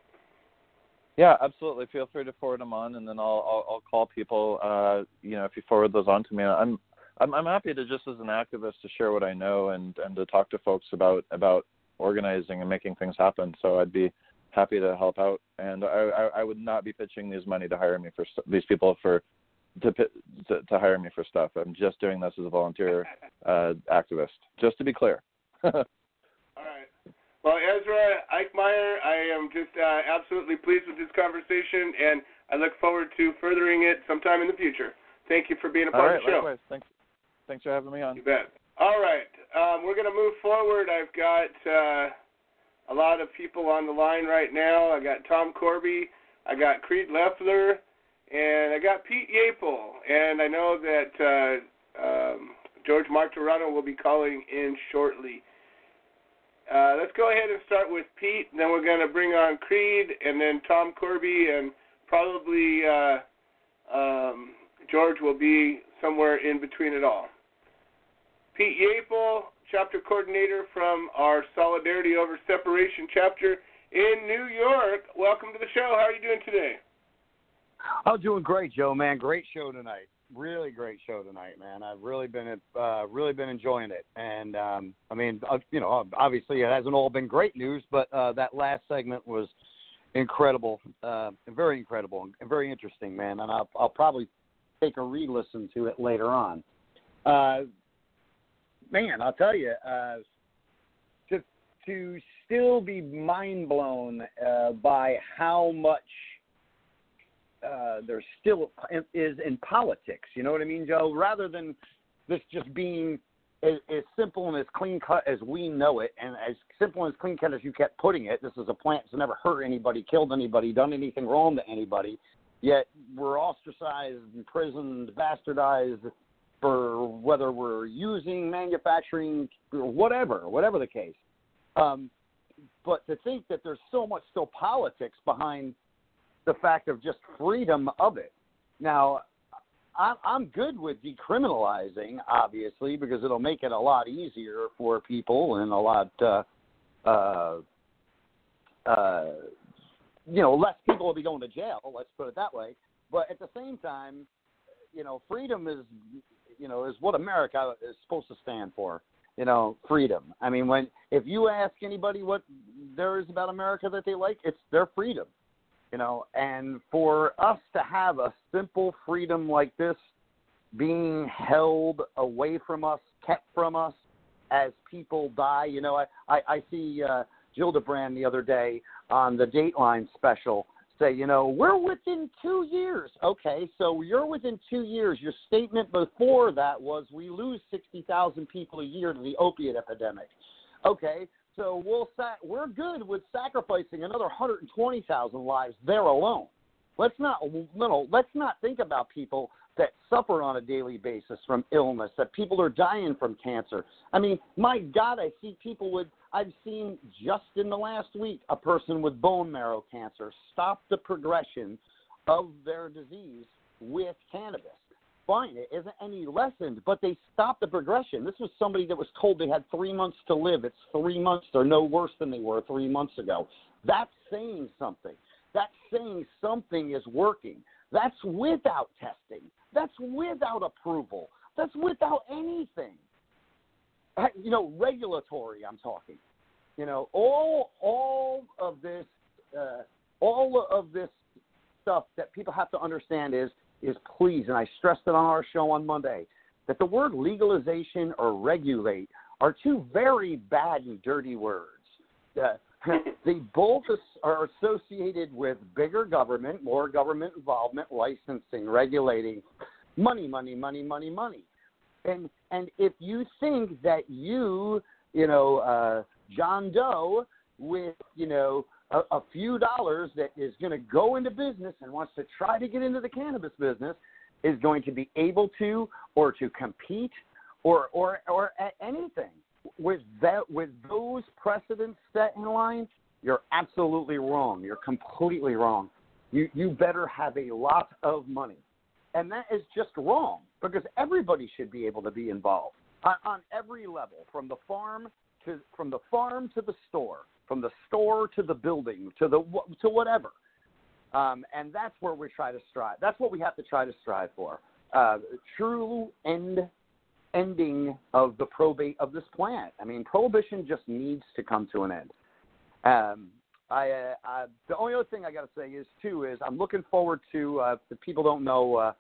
Yeah, absolutely. Feel free to forward them on, and then I'll I'll, I'll call people. Uh, you know, if you forward those on to me, I'm I'm I'm happy to just as an activist to share what I know and and to talk to folks about about organizing and making things happen. So I'd be happy to help out, and I, I, I would not be pitching these money to hire me for these people for to to, to hire me for stuff. I'm just doing this as a volunteer uh, activist. Just to be clear. All right. Well, Ezra Eickmeyer, I am just uh, absolutely pleased with this conversation, and I look forward to furthering it sometime in the future. Thank you for being a part right, of the show. likewise. Thanks. Thanks for having me on. You bet. All right. Um, we're going to move forward. I've got uh, a lot of people on the line right now. I got Tom Corby, I got Creed Leffler, and I got Pete Yapel. And I know that uh, um, George Martorano will be calling in shortly. Uh, let's go ahead and start with Pete, and then we're going to bring on Creed, and then Tom Corby, and probably uh, um, George will be somewhere in between it all. Pete Yapel, chapter coordinator from our Solidarity Over Separation chapter in New York. Welcome to the show. How are you doing today? I'm doing great, Joe. Man, great show tonight. Really great show tonight, man. I've really been uh, really been enjoying it, and um, I mean, uh, you know, obviously it hasn't all been great news, but uh, that last segment was incredible, uh, very incredible, and very interesting, man. And I'll, I'll probably take a re-listen to it later on. Uh, man, I'll tell you, uh, to to still be mind blown uh, by how much uh, there still is in politics. You know what I mean, Joe? Rather than this just being as, as simple and as clean cut as we know it, and as simple and as clean cut as you kept putting it, this is a plant that's never hurt anybody, killed anybody, done anything wrong to anybody. Yet we're ostracized, imprisoned, bastardized for whether we're using manufacturing or whatever, whatever the case. Um, but to think that there's so much still politics behind the fact of just freedom of it. Now, I'm good with decriminalizing, obviously, because it'll make it a lot easier for people and a lot, uh, uh, uh, you know, less people will be going to jail. Let's put it that way. But at the same time, you know, freedom is, you know, is what America is supposed to stand for. You know, freedom. I mean, when if you ask anybody what there is about America that they like, it's their freedom you know and for us to have a simple freedom like this being held away from us kept from us as people die you know i i, I see uh Gillibrand the other day on the Dateline special say, you know, we're within two years. Okay, so you're within two years. Your statement before that was we lose 60,000 people a year to the opiate epidemic. Okay, so we'll sa- we're good with sacrificing another 120,000 lives there alone. Let's not you know, let's not think about people that suffer on a daily basis from illness, that people are dying from cancer. I mean, my God, I see people with I've seen just in the last week a person with bone marrow cancer stop the progression of their disease with cannabis fine. It isn't any lessened, but they stopped the progression. This was somebody that was told they had three months to live. It's three months. They're no worse than they were three months ago. That's saying something. That's saying something is working. That's without testing. That's without approval. That's without anything. You know, regulatory. I'm talking. You know, all all of this, uh, all of this stuff that people have to understand is is please, and I stressed it on our show on Monday, that the word legalization or regulate are two very bad and dirty words. Uh, they both are associated with bigger government, more government involvement, licensing, regulating, money, money, money, money, money. And and if you think that you, you know, uh, John Doe, with you know a, a few dollars that is going to go into business and wants to try to get into the cannabis business is going to be able to or to compete or or or anything. With that with those precedents set in line you're absolutely wrong. You're completely wrong. You you better have a lot of money and that is just wrong because everybody should be able to be involved on, on every level from the farm to from the farm to the store from the store to the building to the to whatever. Um, and that's where we try to strive. That's what we have to try to strive for. Uh, true end ending of the probate of this plant. I mean, prohibition just needs to come to an end. Um, I, uh, I, the only other thing I got to say is too is I'm looking forward to. Uh, if people don't know,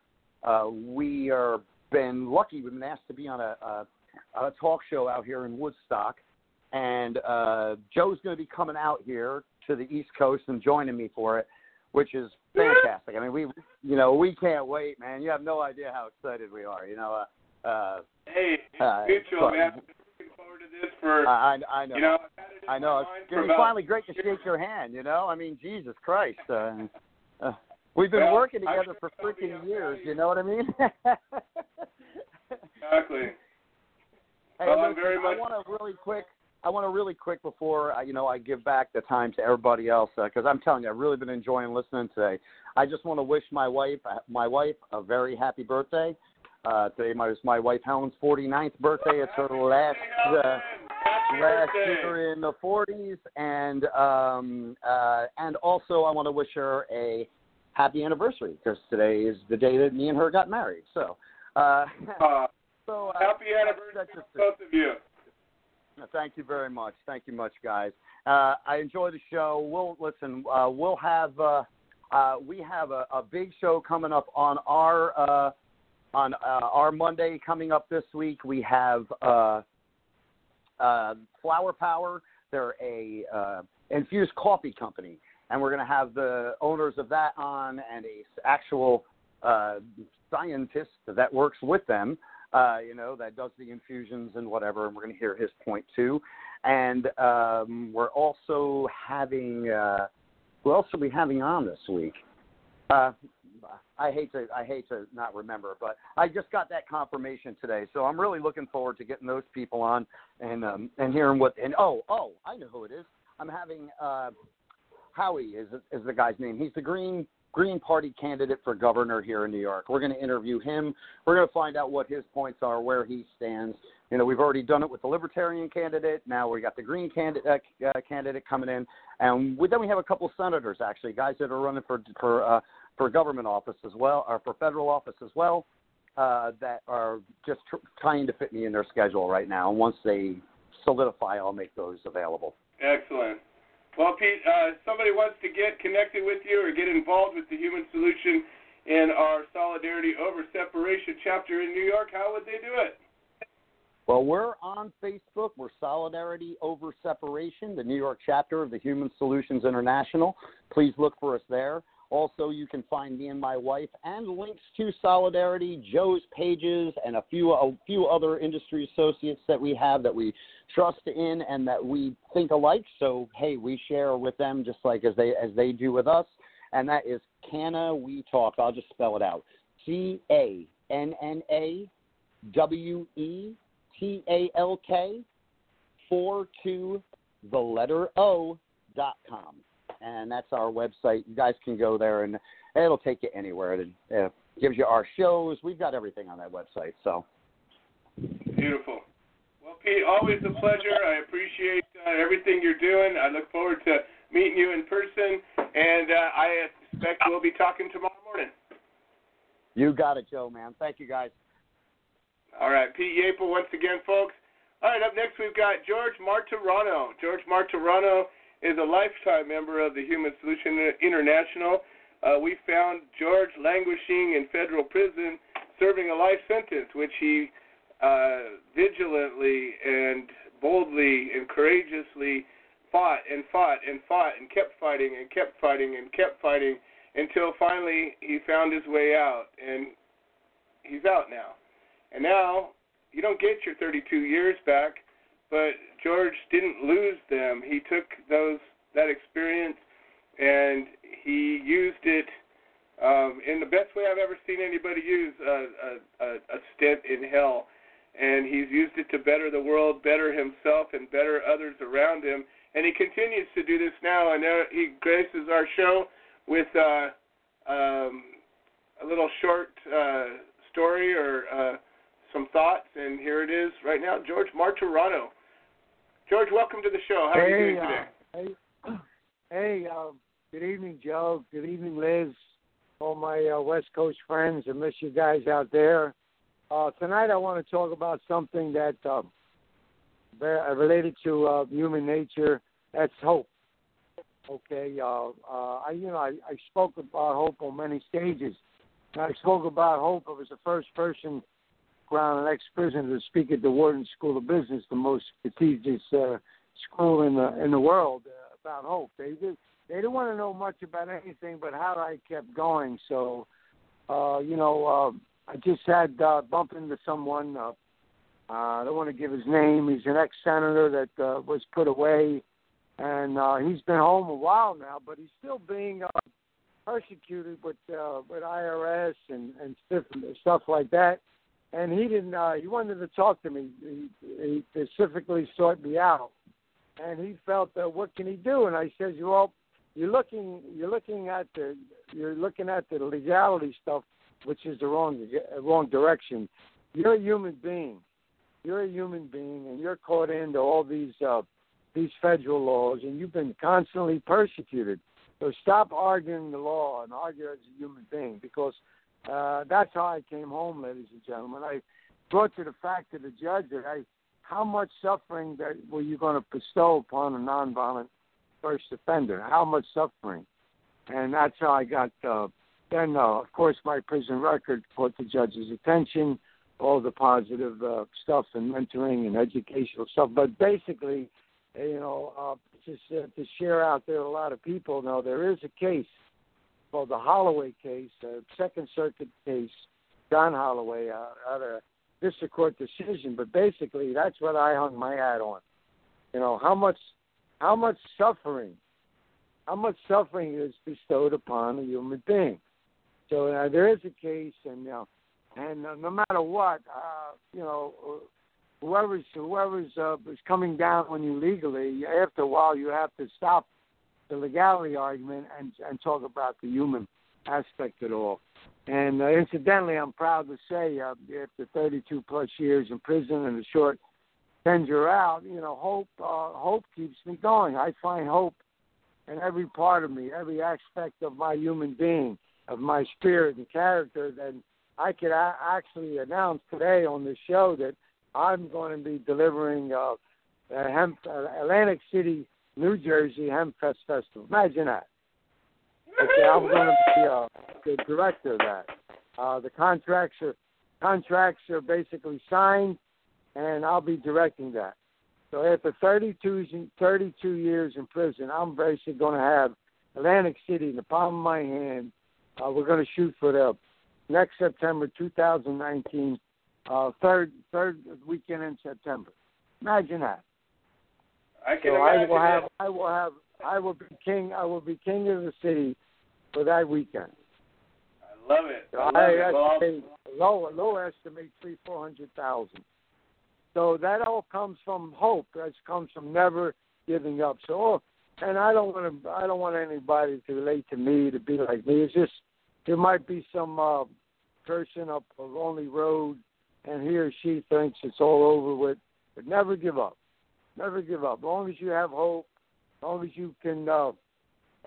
uh, we are been lucky. We've been asked to be on a, a, a talk show out here in Woodstock, and uh, Joe's going to be coming out here to the East Coast and joining me for it, which is fantastic. I mean, we you know we can't wait, man. You have no idea how excited we are. You know. Uh, uh, Hey, Uh, mutual, man. Looking forward to this for I, I, know. you know. I've had it in I know. It's, for it's finally great to shake your hand. You know, I mean, Jesus Christ. Uh, uh, we've been Well, working together for freaking years. You know what I mean? Exactly. Hey, Well, listen, very much- I want to really quick. I want to really quick before I, you know I give back the time to everybody else because I'm telling you I've really been enjoying listening today. I just want to wish my wife my wife a very happy birthday. Uh, today my my wife Helen's 49th birthday. It's her last uh, last year in the 40s, and um, uh, and also I want to wish her a happy anniversary because today is the day that me and her got married. So. Uh, Uh, so uh, happy anniversary that's to both of you. Thank you very much. Thank you much, guys. Uh, I enjoy the show. We'll listen. Uh, we'll have uh, uh, we have a, a big show coming up on our uh, on uh, our Monday coming up this week. We have uh, uh, Flower Power. They're a uh, infused coffee company, and we're going to have the owners of that on and a actual uh, scientist that works with them uh, you know, that does the infusions and whatever, and we're going to hear his point too. And um, we're also having, uh, who else are we having on this week? Uh, I hate to, I hate to not remember, but I just got that confirmation today, so I'm really looking forward to getting those people on and um, and hearing what. And oh, oh, I know who it is. I'm having uh, Howie is is the guy's name. He's the Green Green Party candidate for governor here in New York. We're going to interview him. We're going to find out what his points are, where he stands. You know, we've already done it with the Libertarian candidate. Now we got the Green candidate uh, uh, candidate coming in, and we, then we have a couple senators actually, guys that are running for for uh, for government office as well, or for federal office as well, uh, that are just tr- trying to fit me in their schedule right now. And once they solidify, I'll make those available. Excellent. Well, Pete, uh, somebody wants to get connected with you or get involved with the Human Solution in our Solidarity Over Separation chapter in New York, how would they do it? Well, we're on Facebook. We're Solidarity Over Separation, the New York chapter of the Human Solutions International. Please look for us there. Also, you can find me and my wife and links to Solidarity, Joe's pages, and a few a few other industry associates that we have that we trust in and that we think alike. So, hey, we share with them just like as they as they do with us. And that is Canna We Talk. I'll just spell it out: C A N N A W E T A L K four two the letter O dot com, and that's our website. You guys can go there, and it'll take you anywhere. It gives you our shows. We've got everything on that website. So Beautiful. Well, Pete, always a pleasure. I appreciate uh, everything you're doing. I look forward to meeting you in person, and uh, I expect we'll be talking tomorrow morning. you got it, Joe, man. Thank you, guys. All right, Pete Yapel once again, folks. All right, up next we've got George Martorano. George Martorano is a lifetime member of the Human Solution International. Uh, we found George languishing in federal prison, serving a life sentence, which he uh, vigilantly and boldly and courageously fought and fought and fought and kept fighting and kept fighting and kept fighting until finally he found his way out, and he's out now. And now you don't get your 32 years back, but George didn't lose them. He took those that experience and he used it um, in the best way I've ever seen anybody use a, a, a, a stint in hell. And he's used it to better the world, better himself, and better others around him. And he continues to do this now. And he graces our show with uh, um, a little short uh, story or uh, some thoughts. And here it is right now, George Martorano. George, welcome to the show. How are you doing today? Uh, hey, hey uh, good evening, Joe. Good evening, Liz. All my uh, West Coast friends. I miss you guys out there. Uh, tonight, I want to talk about something that uh, very- related to uh, human nature. That's hope. Okay. Uh, uh, I, you know, I, I spoke about hope on many stages, I spoke about Hope. I was the first person around an ex-prisoner to speak at the Wharton School of Business, the most prestigious uh, school in the in the world, uh, about Hope. They did they didn't want to know much about anything but how I kept going. So, uh, you know, uh, I just had uh, bump into someone. Uh, uh, I don't want to give his name. He's an ex-senator that uh, was put away, and uh, he's been home a while now, but he's still being uh, persecuted with uh, with IRS and and stuff stuff like that. And he didn't. Uh, he wanted to talk to me. He, he specifically sought me out, and he felt that what can he do? And I said, well, you're looking you're looking at the you're looking at the legality stuff, which is the wrong wrong direction. You're a human being. You're a human being, and you're caught into all these uh, these federal laws, and you've been constantly persecuted. So stop arguing the law and argue as a human being, because uh, that's how I came home, ladies and gentlemen. I brought to the fact to the judge that I, how much suffering that were you going to bestow upon a nonviolent first offender? How much suffering? And that's how I got. Uh, then, uh, of course, my prison record caught the judge's attention, all the positive uh, stuff and mentoring and educational stuff. But basically, you know, uh, just uh, to share out there, a lot of people know there is a case called the Holloway case, a Second Circuit case, John Holloway, uh, out of district court decision. But basically, that's what I hung my hat on. You know, how much how much suffering, how much suffering is bestowed upon a human being. So uh, there is a case, and you know, and uh, no matter what, uh, you know, whoever's whoever's uh, is coming down on you legally, after a while you have to stop the legality argument and and talk about the human aspect it all. And uh, incidentally, I'm proud to say, uh, after 32 plus years in prison and a short you out, you know, hope uh, hope keeps me going. I find hope in every part of me, every aspect of my human being, of my spirit and character. That I could a- actually announce today on this show that I'm going to be delivering uh, a hemp, uh, Atlantic City, New Jersey Hemp Fest Festival. Imagine that. Okay, I'm going to be uh, the director of that. Uh, the contracts are contracts are basically signed and I'll be directing that. So after 32, 32 years in prison, I'm basically going to have Atlantic City in the palm of my hand. Uh, we're going to shoot for the next September 2019, uh, third third weekend in September. Imagine that. I can so I will have that. I will have I will be king I will be king of the city for that weekend. I love it. So I love I it. Well, estimate, low low estimate three four hundred thousand. So that all comes from hope. That comes from never giving up. So, oh, and I don't want to. I don't want anybody to relate to me to be like me. It's just there might be some uh, person up a lonely road, and he or she thinks it's all over with. But never give up. Never give up. As long as you have hope, as long as you can uh,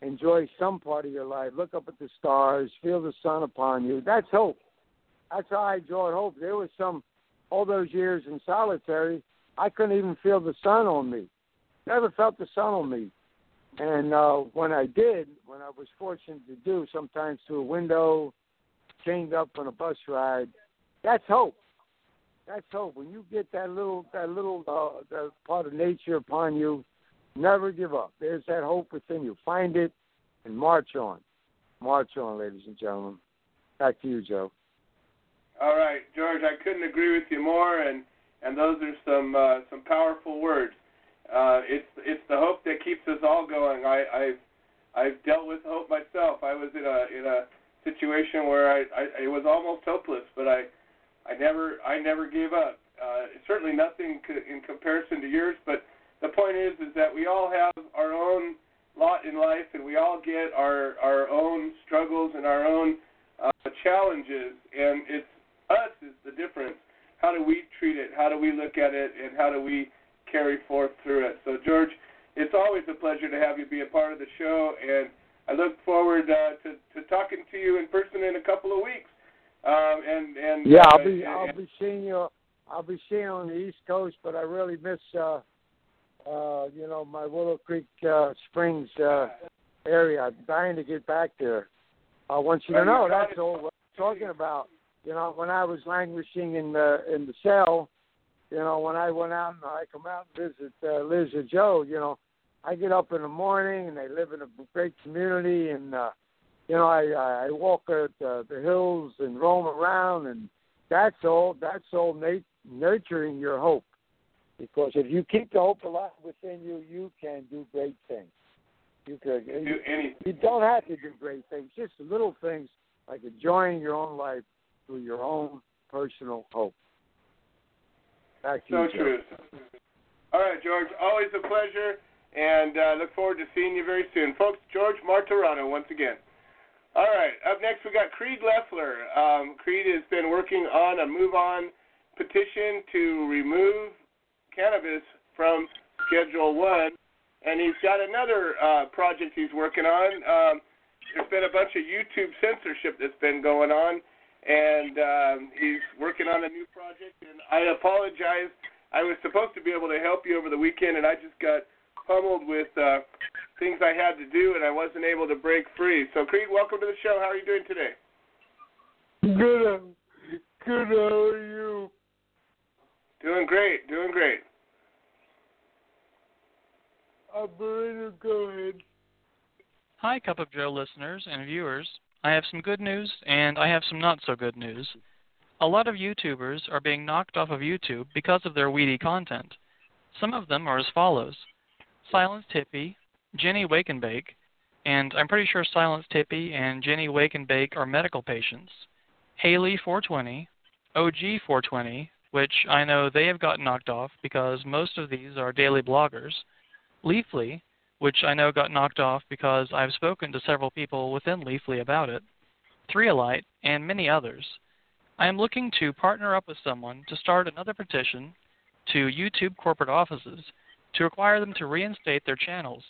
enjoy some part of your life, look up at the stars, feel the sun upon you. That's hope. That's how I enjoyed hope. There was some all those years in solitary, I couldn't even feel the sun on me. Never felt the sun on me. And uh, when I did, when I was fortunate to do, sometimes through a window, chained up on a bus ride, that's hope. That's hope. When you get that little that little uh, that part of nature upon you, never give up. There's that hope within you. Find it and march on. March on, ladies and gentlemen. Back to you, Joe. All right, George, I couldn't agree with you more, and and those are some uh, some powerful words. Uh, it's it's the hope that keeps us all going. I, I've I've dealt with hope myself. I was in a in a situation where I, I it was almost hopeless, but I I never I never gave up. Uh, certainly nothing in comparison to yours, but the point is is that we all have our own lot in life, and we all get our our own struggles and our own uh, challenges, and it's us is the difference. How do we treat it? How do we look at it? And how do we carry forth through it? So, George, it's always a pleasure to have you be a part of the show, and I look forward uh, to, to talking to you in person in a couple of weeks. Um, and and Yeah, uh, I'll be and- I'll be seeing you. I'll be seeing you on the East Coast, but I really miss uh, uh, you know my Willow Creek uh, Springs uh, area. I'm dying to get back there. I want you to know that's all talking about. You know, when I was languishing in the in the cell, you know, when I went out and I come out and visit uh, Liz or Joe, you know, I get up in the morning and they live in a great community and uh you know, I I walk uh, the hills and roam around and that's all that's all nat- nurturing your hope. Because if you keep the hope alive within you, you can do great things. You could Do anything. you don't have to do great things, just little things like enjoying your own life through your own personal hope. Back to So you, Joe. true. All right, George. Always a pleasure, and uh, look forward to seeing you very soon, folks. George Martorano once again. All right. Up next, we got Creed Leffler. Um, Creed has been working on a move on petition to remove cannabis from Schedule One, and he's got another uh, project he's working on. Um, there's been a bunch of YouTube censorship that's been going on, and um, he's working on a new project. And I apologize. I was supposed to be able to help you over the weekend, and I just got pummeled with uh, things I had to do, and I wasn't able to break free. So, Creed, welcome to the show. How are you doing today? Good, uh, good. How are you? Doing great. Doing great. Operator, go ahead. Hi, Cup of Joe listeners and viewers. I have some good news and I have some not so good news. A lot of YouTubers are being knocked off of YouTube because of their weedy content. Some of them are as follows Silence Tippy, Jenny Wake and I'm pretty sure Silence Tippy and Jenny Wake and Bake are medical patients. Haley 420, OG 420, which I know they have gotten knocked off because most of these are daily bloggers. Leafly, which I know got knocked off because I've spoken to several people within Leafly about it, Threolite, and many others. I am looking to partner up with someone to start another petition to YouTube corporate offices to require them to reinstate their channels.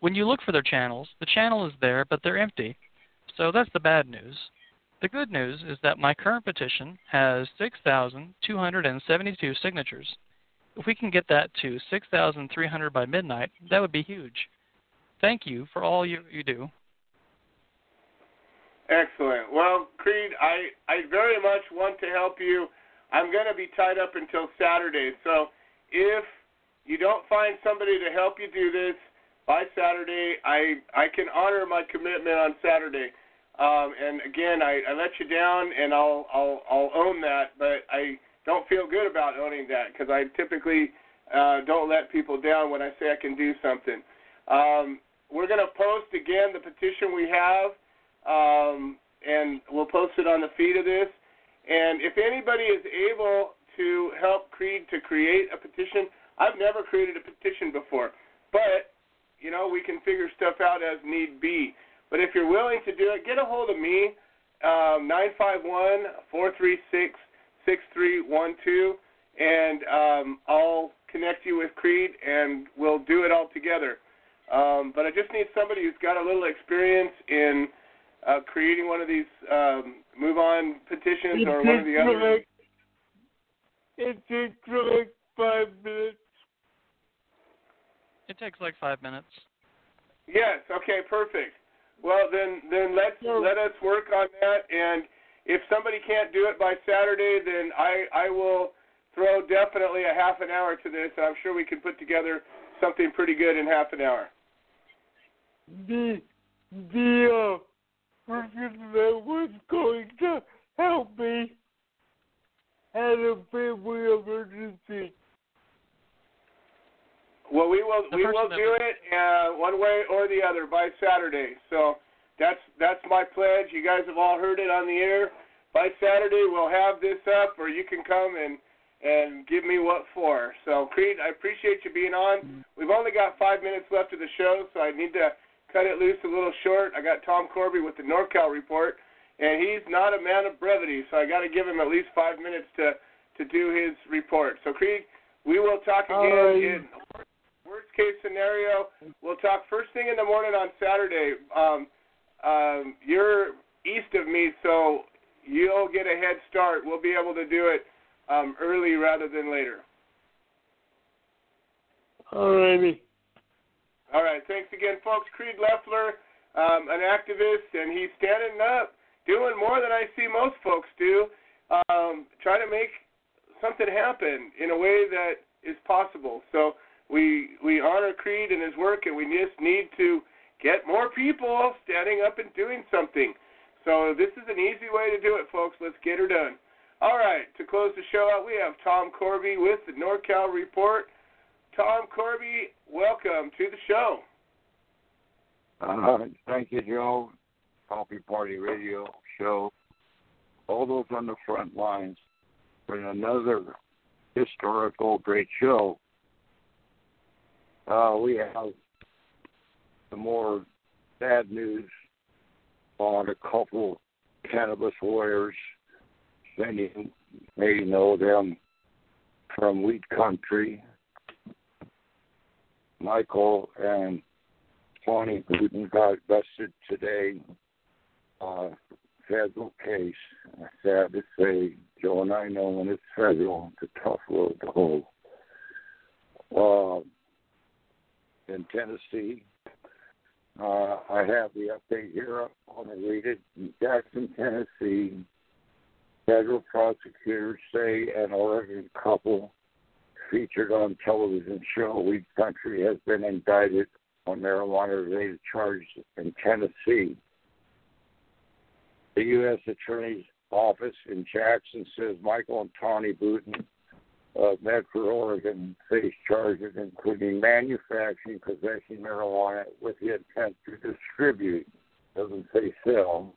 When you look for their channels, the channel is there, but they're empty. So that's the bad news. The good news is that my current petition has 6,272 signatures. If we can get that to 6,300 by midnight, that would be huge. Thank you for all you, you do. Excellent. Well, Creed, I I very much want to help you. I'm going to be tied up until Saturday, so if you don't find somebody to help you do this by Saturday, I I can honor my commitment on Saturday. Um, and again, I, I let you down, and I'll I'll I'll own that, but I don't feel good about owning that because I typically uh, don't let people down when I say I can do something. Um, we're going to post again the petition we have, um, and we'll post it on the feed of this. And if anybody is able to help Creed to create a petition, I've never created a petition before, but you know we can figure stuff out as need be. But if you're willing to do it, get a hold of me, um, nine five one four three six six three one two, and um, I'll connect you with Creed, and we'll do it all together. Um, but I just need somebody who's got a little experience in uh, creating one of these um, move on petitions or one of the other. Like, it takes like five minutes. It takes like five minutes. Yes. Okay. Perfect. Well, then, then let's let us work on that. And if somebody can't do it by Saturday, then I I will throw definitely a half an hour to this. And I'm sure we can put together something pretty good in half an hour. The the uh, person that was going to help me had a family emergency. Well, we will The we will that do it uh, one way or the other by Saturday. So that's that's my pledge. You guys have all heard it on the air. By Saturday, we'll have this up, or you can come and and give me what for. So Creed, I appreciate you being on. We've only got five minutes left of the show, so I need to cut it loose a little short. I got Tom Corby with the NorCal report, and he's not a man of brevity, so I got to give him at least five minutes to to do his report. So Creed, we will talk again All right. in worst case scenario. We'll talk first thing in the morning on Saturday. Um, um, you're east of me, so you'll get a head start. We'll be able to do it um, early rather than later. Alrighty. All right. Thanks again, folks. Creed Leffler, um, an activist, and he's standing up. doing more than I see most folks do. Um, try to make something happen in a way that is possible. So we we honor Creed and his work, and we just need to get more people standing up and doing something. So this is an easy way to do it, folks. Let's get her done. All right, to close the show out, we have Tom Corby with the NorCal Report. Tom Corby, welcome to the show. Uh, thank you, Joe. Coffee Party Radio Show. All those on the front lines for another historical great show. Uh, we have the more sad news on a couple cannabis lawyers. Many may know them from Weed Country. Michael and Tawny Booten got busted today. Uh, federal case. Sad to say, Joe and I know when it's federal, it's a tough road to hold. Uh, in Tennessee, uh, I have the update here. To read it. In Jackson, Tennessee, federal prosecutors say an Oregon couple featured on television show Weed Country has been indicted on marijuana-related charges in Tennessee. The U.S. Attorney's Office in Jackson says Michael and Tawny Booten of Medford, Oregon face charges including manufacturing, possessing marijuana with the intent to distribute, doesn't say sell.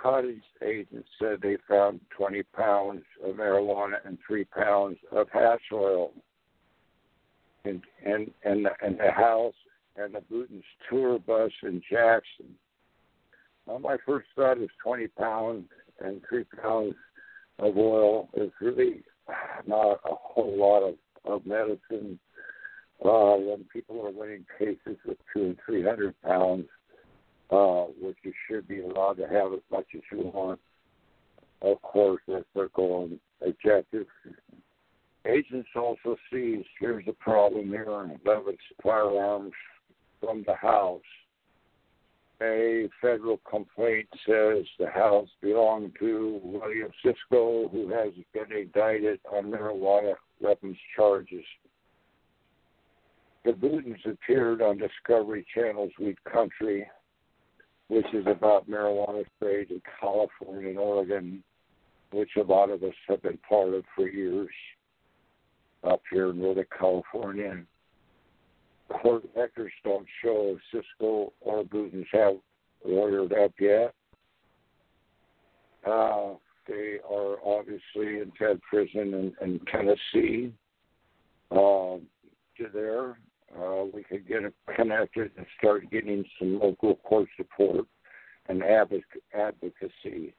Cottage agents said they found 20 pounds of marijuana and 3 pounds of hash oil in, in, in, the, in the house and the Booten's tour bus in Jackson. Well, my first thought is 20 pounds and 3 pounds of oil is really not a whole lot of, of medicine. Uh, when people are winning cases with two and three hundred pounds, uh, which you should be allowed to have as much as you want. Of course, their goal and objective. Agents also seized, here's the problem here, 11 firearms from the house. A federal complaint says the house belonged to William Cisco, who has been indicted on marijuana weapons charges. The Bootens appeared on Discovery Channel's Weed Country, which is about marijuana trade in California and Oregon, which a lot of us have been part of for years up here in Northern California court records don't show Cisco or Bootens have lawyered up yet. Uh, they are obviously in Ted Prison in, in Tennessee. Uh, to there, uh, we could get connected and start getting some local court support and advocacy.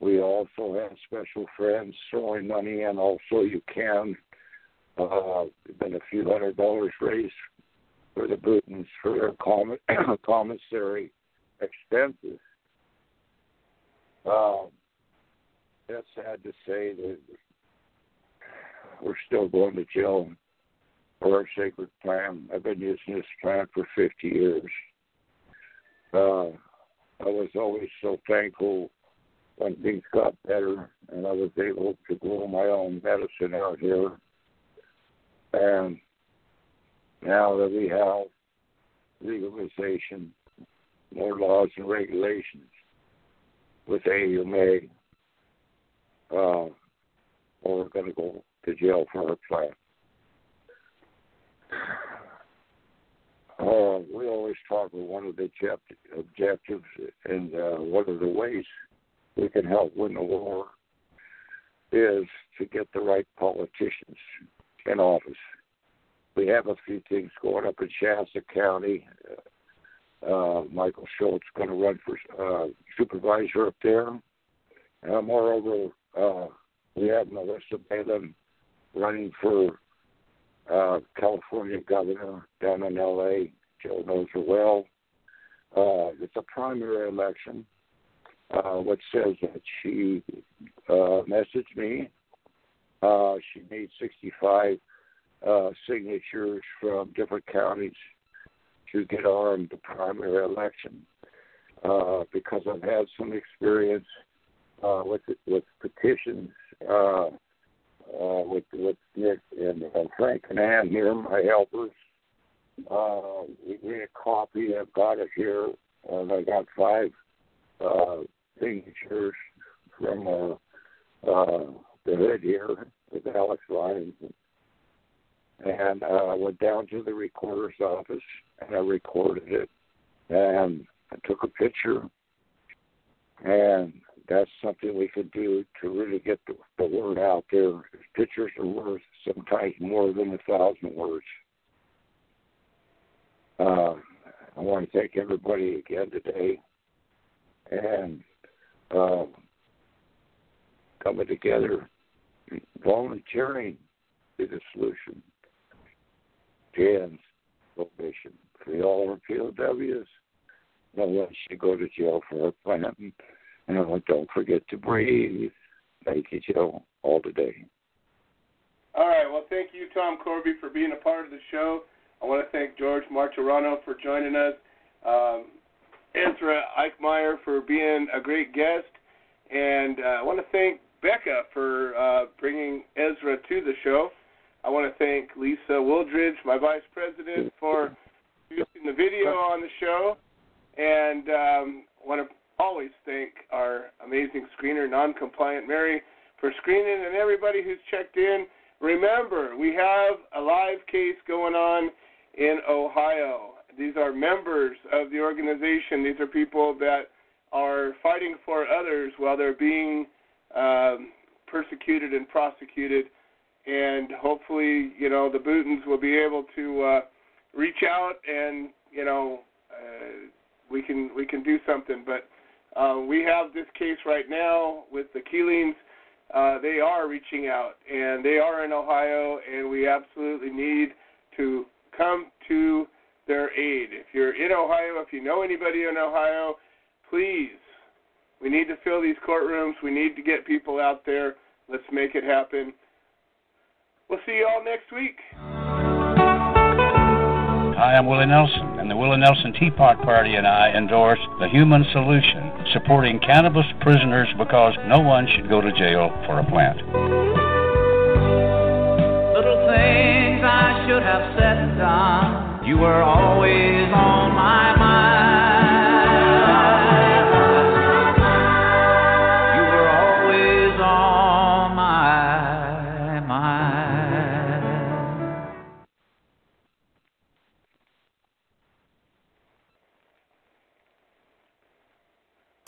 We also have special friends throwing money in. Also, you can. Uh, been a few hundred dollars raised for the Bootens for their commissary expenses. Um, that's sad to say that we're still going to jail for our sacred plan. I've been using this plan for 50 years. Uh, I was always so thankful when things got better and I was able to grow my own medicine out here. And now that we have legalization, more laws and regulations with AUMA, uh, or we're going to go to jail for our plan. Uh, we always talk about one of the objectives and uh, one of the ways we can help win the war is to get the right politicians in office we have a few things going up in Shasta County. Uh, Michael Schultz going to run for uh, supervisor up there. Uh, moreover, uh, we have Melissa Balin running for uh, California governor down in L.A. Joe knows her well. Uh, it's a primary election, uh, which says that she uh, messaged me. Uh, she made 65 uh, signatures from different counties to get on the primary election. uh, because I've had some experience uh, with with petitions uh, uh, with with Nick and uh, Frank and Ann here, my helpers. Uh, we made a copy. I've got it here, and I got five uh, signatures from uh, uh, the head here with Alex Lyons. And uh, I went down to the recorder's office and I recorded it. And I took a picture. And that's something we could do to really get the, the word out there. Pictures are worth sometimes more than a thousand words. Uh, I want to thank everybody again today. And uh, coming together, volunteering is the solution. Jan's probation for all our POWs. No one should go to jail for a plan. And don't forget to breathe. Thank you, Joe, all today. All right. Well, thank you, Tom Corby, for being a part of the show. I want to thank George Martorano for joining us. Um, Ezra Eickmeyer for being a great guest. And uh, I want to thank Becca for uh, bringing Ezra to the show. I want to thank Lisa Wildridge, my vice president, for producing the video on the show. And um, want to always thank our amazing screener, non-compliant Mary, for screening, and everybody who's checked in. Remember, we have a live case going on in Ohio. These are members of the organization. These are people that are fighting for others while they're being um, persecuted and prosecuted. And hopefully, you know, the Bootons will be able to uh, reach out and, you know, uh, we can we can do something. But uh, we have this case right now with the Keelings. Uh, they are reaching out, and they are in Ohio, and we absolutely need to come to their aid. If you're in Ohio, if you know anybody in Ohio, please, we need to fill these courtrooms. We need to get people out there. Let's make it happen. We'll see you all next week. Hi, I'm Willie Nelson, and the Willie Nelson Teapot Party and I endorse the Human Solution, supporting cannabis prisoners because no one should go to jail for a plant. Little things I should have said and done. You were all